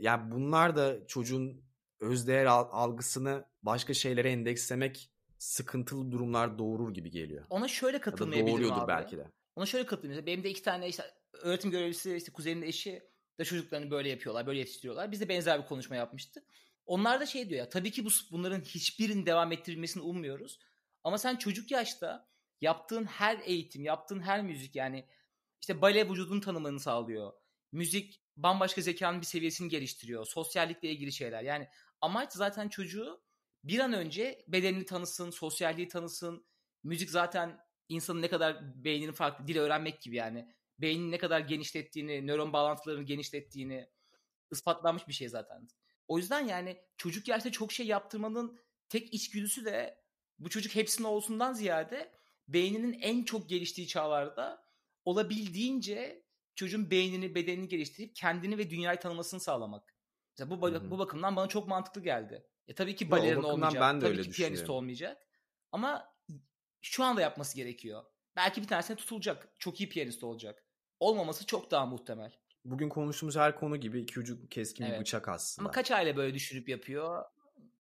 A: yani bunlar da çocuğun özdeğer al- algısını başka şeylere endekslemek sıkıntılı durumlar doğurur gibi geliyor.
B: Ona şöyle
A: Ya da
B: katılmayabilirim abi.
A: belki de.
B: Ona şöyle katılıyorum. Benim de iki tane işte öğretim görevlisi işte kuzenin eşi de çocuklarını böyle yapıyorlar, böyle yetiştiriyorlar. Biz de benzer bir konuşma yapmıştık. Onlar da şey diyor ya tabii ki bu bunların hiçbirinin devam ettirilmesini ummuyoruz. Ama sen çocuk yaşta yaptığın her eğitim, yaptığın her müzik yani işte bale vücudun tanımını sağlıyor. Müzik bambaşka zekanın bir seviyesini geliştiriyor. Sosyallikle ilgili şeyler. Yani amaç zaten çocuğu bir an önce bedenini tanısın, sosyalliği tanısın. Müzik zaten insanın ne kadar beynini farklı dil öğrenmek gibi yani. Beynin ne kadar genişlettiğini, nöron bağlantılarını genişlettiğini ispatlanmış bir şey zaten. O yüzden yani çocuk yaşta çok şey yaptırmanın tek içgüdüsü de bu çocuk hepsinin olsundan ziyade beyninin en çok geliştiği çağlarda olabildiğince çocuğun beynini, bedenini geliştirip kendini ve dünyayı tanımasını sağlamak. Mesela bu,
A: Hı hı.
B: bu bakımdan bana çok mantıklı geldi. E tabii ki balerin olmayacak.
A: ben de
B: tabii
A: öyle
B: ki piyanist olmayacak. Ama şu anda yapması gerekiyor. Belki bir tanesine tutulacak. Çok iyi piyanist olacak. Olmaması çok daha muhtemel.
A: Bugün konuştuğumuz her konu gibi iki ucu keskin bir
B: Evet.
A: bıçak aslında.
B: Ama kaç aile böyle düşürüp yapıyor?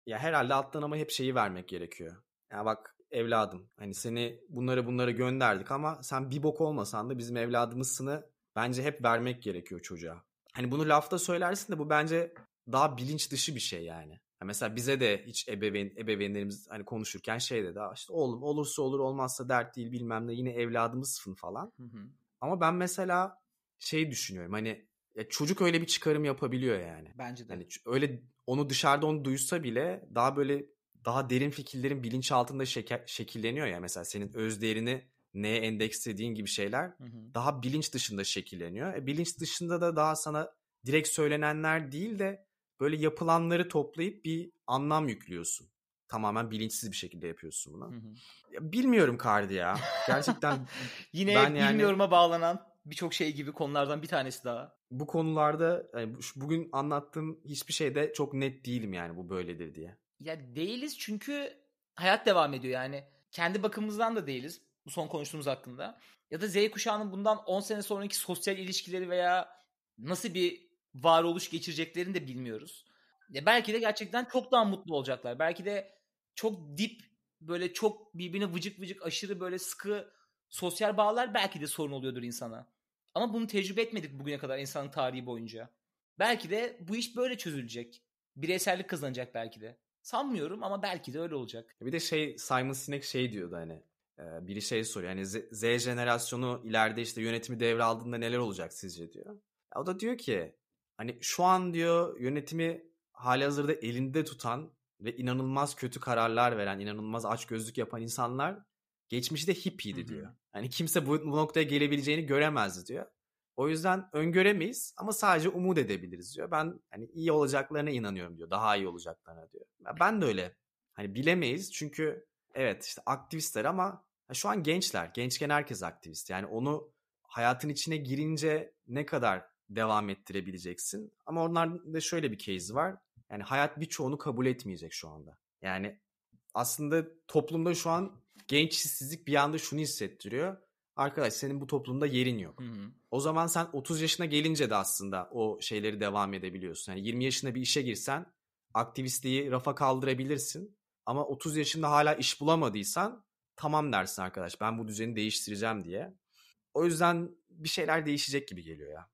A: Ya herhalde alttan ama hep şeyi vermek gerekiyor. Ya bak evladım hani seni bunlara bunlara gönderdik ama sen bir bok olmasan da bizim evladımızsını bence hep vermek gerekiyor çocuğa. Hani bunu lafta söylersin de bu bence daha bilinç dışı bir şey yani. Ya mesela bize de hiç ebeveyn ebeveynlerimiz hani konuşurken şey dedi "Aa işte oğlum olursa olur olmazsa dert değil bilmem ne yine evladımızsın falan.
B: Hı hı.
A: Ama ben mesela şey düşünüyorum hani ya çocuk öyle bir çıkarım yapabiliyor yani.
B: Bence de.
A: Yani ç- öyle onu dışarıda onu duysa bile daha böyle daha derin fikirlerin bilinçaltında şeke- şekilleniyor ya mesela senin öz değerini neye endekslediğin gibi şeyler
B: Hı hı.
A: daha bilinç dışında şekilleniyor. E, bilinç dışında da daha sana direkt söylenenler değil de böyle yapılanları toplayıp bir anlam yüklüyorsun. Tamamen bilinçsiz bir şekilde yapıyorsun bunu.
B: Hı hı.
A: Ya, bilmiyorum Kardi ya. Gerçekten
B: Yine
A: Ben yani-
B: bilmiyorum'a bağlanan birçok şey gibi konulardan bir tanesi daha.
A: bu konularda yani bugün anlattığım hiçbir şeyde çok net değilim yani bu böyledir diye.
B: Ya değiliz çünkü hayat devam ediyor yani. Kendi bakımımızdan da değiliz bu son konuştuğumuz hakkında. Ya da Z kuşağının bundan 10 sene sonraki sosyal ilişkileri veya nasıl bir varoluş geçireceklerini de bilmiyoruz. Ya belki de gerçekten çok daha mutlu olacaklar. Belki de çok dip böyle çok birbirine vıcık vıcık aşırı böyle sıkı sosyal bağlar belki de sorun oluyordur insana. Ama bunu tecrübe etmedik bugüne kadar insanın tarihi boyunca. Belki de bu iş böyle çözülecek. Bireysellik kazanacak belki de. Sanmıyorum ama belki de öyle olacak.
A: Bir de şey Simon Sinek şey diyordu hani biri şey soruyor hani Z, Z jenerasyonu ileride işte yönetimi devraldığında neler olacak sizce diyor. O da diyor ki hani şu an diyor yönetimi halihazırda elinde tutan ve inanılmaz kötü kararlar veren, inanılmaz açgözlük yapan insanlar geçmişte hippiydi diyor. Hani kimse bu, bu noktaya gelebileceğini göremezdi diyor. O yüzden öngöremeyiz ama sadece umut edebiliriz diyor. Ben hani iyi olacaklarına inanıyorum diyor. Daha iyi olacaklarına diyor. Ben de öyle. Hani bilemeyiz çünkü evet işte aktivistler ama şu an gençler. Gençken herkes aktivist. Yani onu hayatın içine girince ne kadar devam ettirebileceksin. Ama onlarda şöyle bir case var. Yani hayat birçoğunu kabul etmeyecek şu anda. Yani aslında toplumda şu an genç işsizlik bir anda şunu hissettiriyor. Arkadaş senin bu toplumda yerin yok.
B: Hı hı.
A: O zaman sen 30 yaşına gelince de aslında o şeyleri devam edebiliyorsun. Yani 20 yaşında bir işe girsen aktivistliği rafa kaldırabilirsin. Ama 30 yaşında hala iş bulamadıysan tamam dersin arkadaş ben bu düzeni değiştireceğim diye. O yüzden bir şeyler değişecek gibi geliyor ya.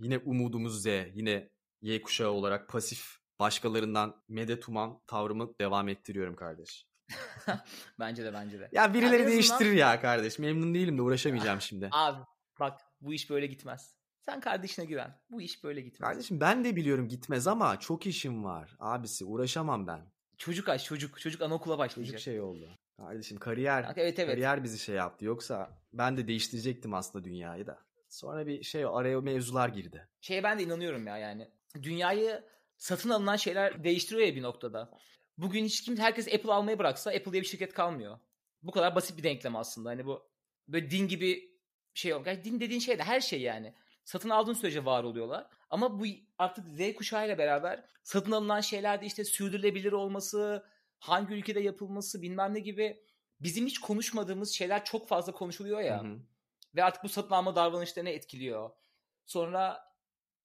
A: Yine umudumuz Z, yine Y kuşağı olarak pasif başkalarından medet uman tavrımı devam ettiriyorum kardeş.
B: Bence de bence de.
A: Ya birileri
B: Yani en azından-
A: değiştirir ya kardeş. Memnun değilim de uğraşamayacağım şimdi.
B: Abi bak bu iş böyle gitmez. Sen kardeşine güven. Bu iş böyle gitmez.
A: Kardeşim ben de biliyorum gitmez ama çok işim var. Abisi uğraşamam ben.
B: Çocuk aç çocuk. Çocuk anaokula başlayacak.
A: Çocuk şey oldu. Kardeşim kariyer.
B: Evet evet.
A: Kariyer bizi şey yaptı. Yoksa ben de değiştirecektim aslında dünyayı da. Sonra bir şey araya mevzular girdi.
B: Şeye ben de inanıyorum ya yani. Dünyayı satın alınan şeyler değiştiriyor ya bir noktada. Bugün hiç kim herkes Apple almayı bıraksa Apple diye bir şirket kalmıyor. Bu kadar basit bir denklem aslında. Hani bu böyle din gibi şey yok. Yani din dediğin şey de her şey yani. Satın aldığın sürece var oluyorlar. Ama bu artık Z kuşağıyla beraber satın alınan şeylerde işte sürdürülebilir olması, hangi ülkede yapılması bilmem ne gibi bizim hiç konuşmadığımız şeyler çok fazla konuşuluyor ya.
A: Hı hı.
B: Ve artık bu satın alma davranışlarını etkiliyor. Sonra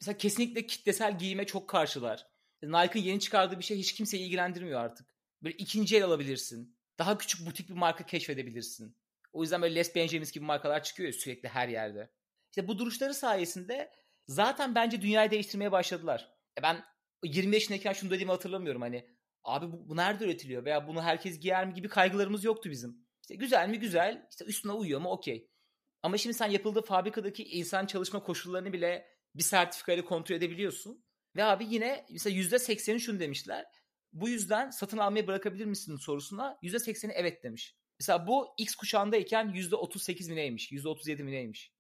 B: mesela kesinlikle kitlesel giyime çok karşılar. Nike'ın yeni çıkardığı bir şey hiç kimseyi ilgilendirmiyor artık. Böyle ikinci el alabilirsin. Daha küçük butik bir marka keşfedebilirsin. O yüzden böyle Les Benjamins gibi markalar çıkıyor ya sürekli her yerde. İşte bu duruşları sayesinde zaten bence dünyayı değiştirmeye başladılar. E ben 20 yaşındayken şunu dediğimi hatırlamıyorum hani abi bu, bu nerede üretiliyor veya bunu herkes giyer mi gibi kaygılarımız yoktu bizim. İşte güzel mi güzel işte üstüne uyuyor mu okey. Ama şimdi sen yapıldığı fabrikadaki insan çalışma koşullarını bile bir sertifikayla kontrol edebiliyorsun. Ve abi yine mesela %80'i şunu demişler. Bu yüzden satın almayı bırakabilir misin sorusuna %80'i evet demiş. Mesela bu X kuşağındayken %38 mi neymiş? %37 mi neymiş?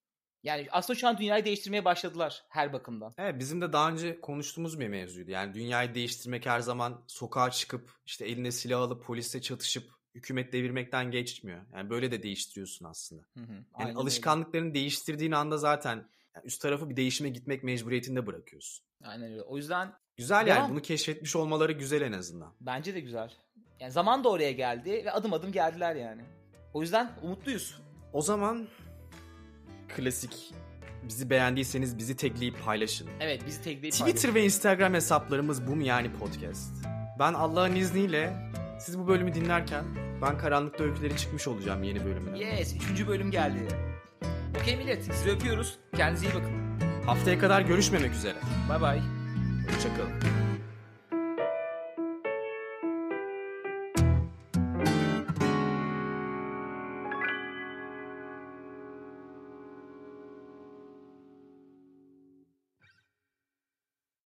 B: Yani aslında şu an dünyayı değiştirmeye başladılar her bakımdan.
A: Evet bizim de daha önce konuştuğumuz bir mevzuydu. Yani dünyayı değiştirmek her zaman sokağa çıkıp işte eline silah alıp polisle çatışıp hükümet devirmekten geçmiyor. Yani böyle de değiştiriyorsun aslında.
B: Hı hı.
A: Yani
B: Aynen
A: alışkanlıklarını değiştirdiğin anda zaten yani üst tarafı bir değişime gitmek mecburiyetinde bırakıyorsun.
B: öyle. Aynen öyle. O yüzden
A: Güzel yani bunu keşfetmiş olmaları güzel en azından.
B: bence de güzel. Yani zaman da oraya geldi ve adım adım geldiler yani. O yüzden umutluyuz.
A: O zaman klasik bizi beğendiyseniz bizi tagleyip paylaşın.
B: Evet bizi tekleyip
A: Twitter ve Instagram hesaplarımız bu mu yani podcast. Ben Allah'ın izniyle siz bu bölümü dinlerken ben Karanlıkta Öyküleri çıkmış olacağım yeni bölümüne.
B: Yes 3. bölüm geldi. Okey millet sizi öpüyoruz. Kendinize iyi bakın.
A: Haftaya kadar görüşmemek üzere.
B: Bay bay.
A: Hoşçakalın.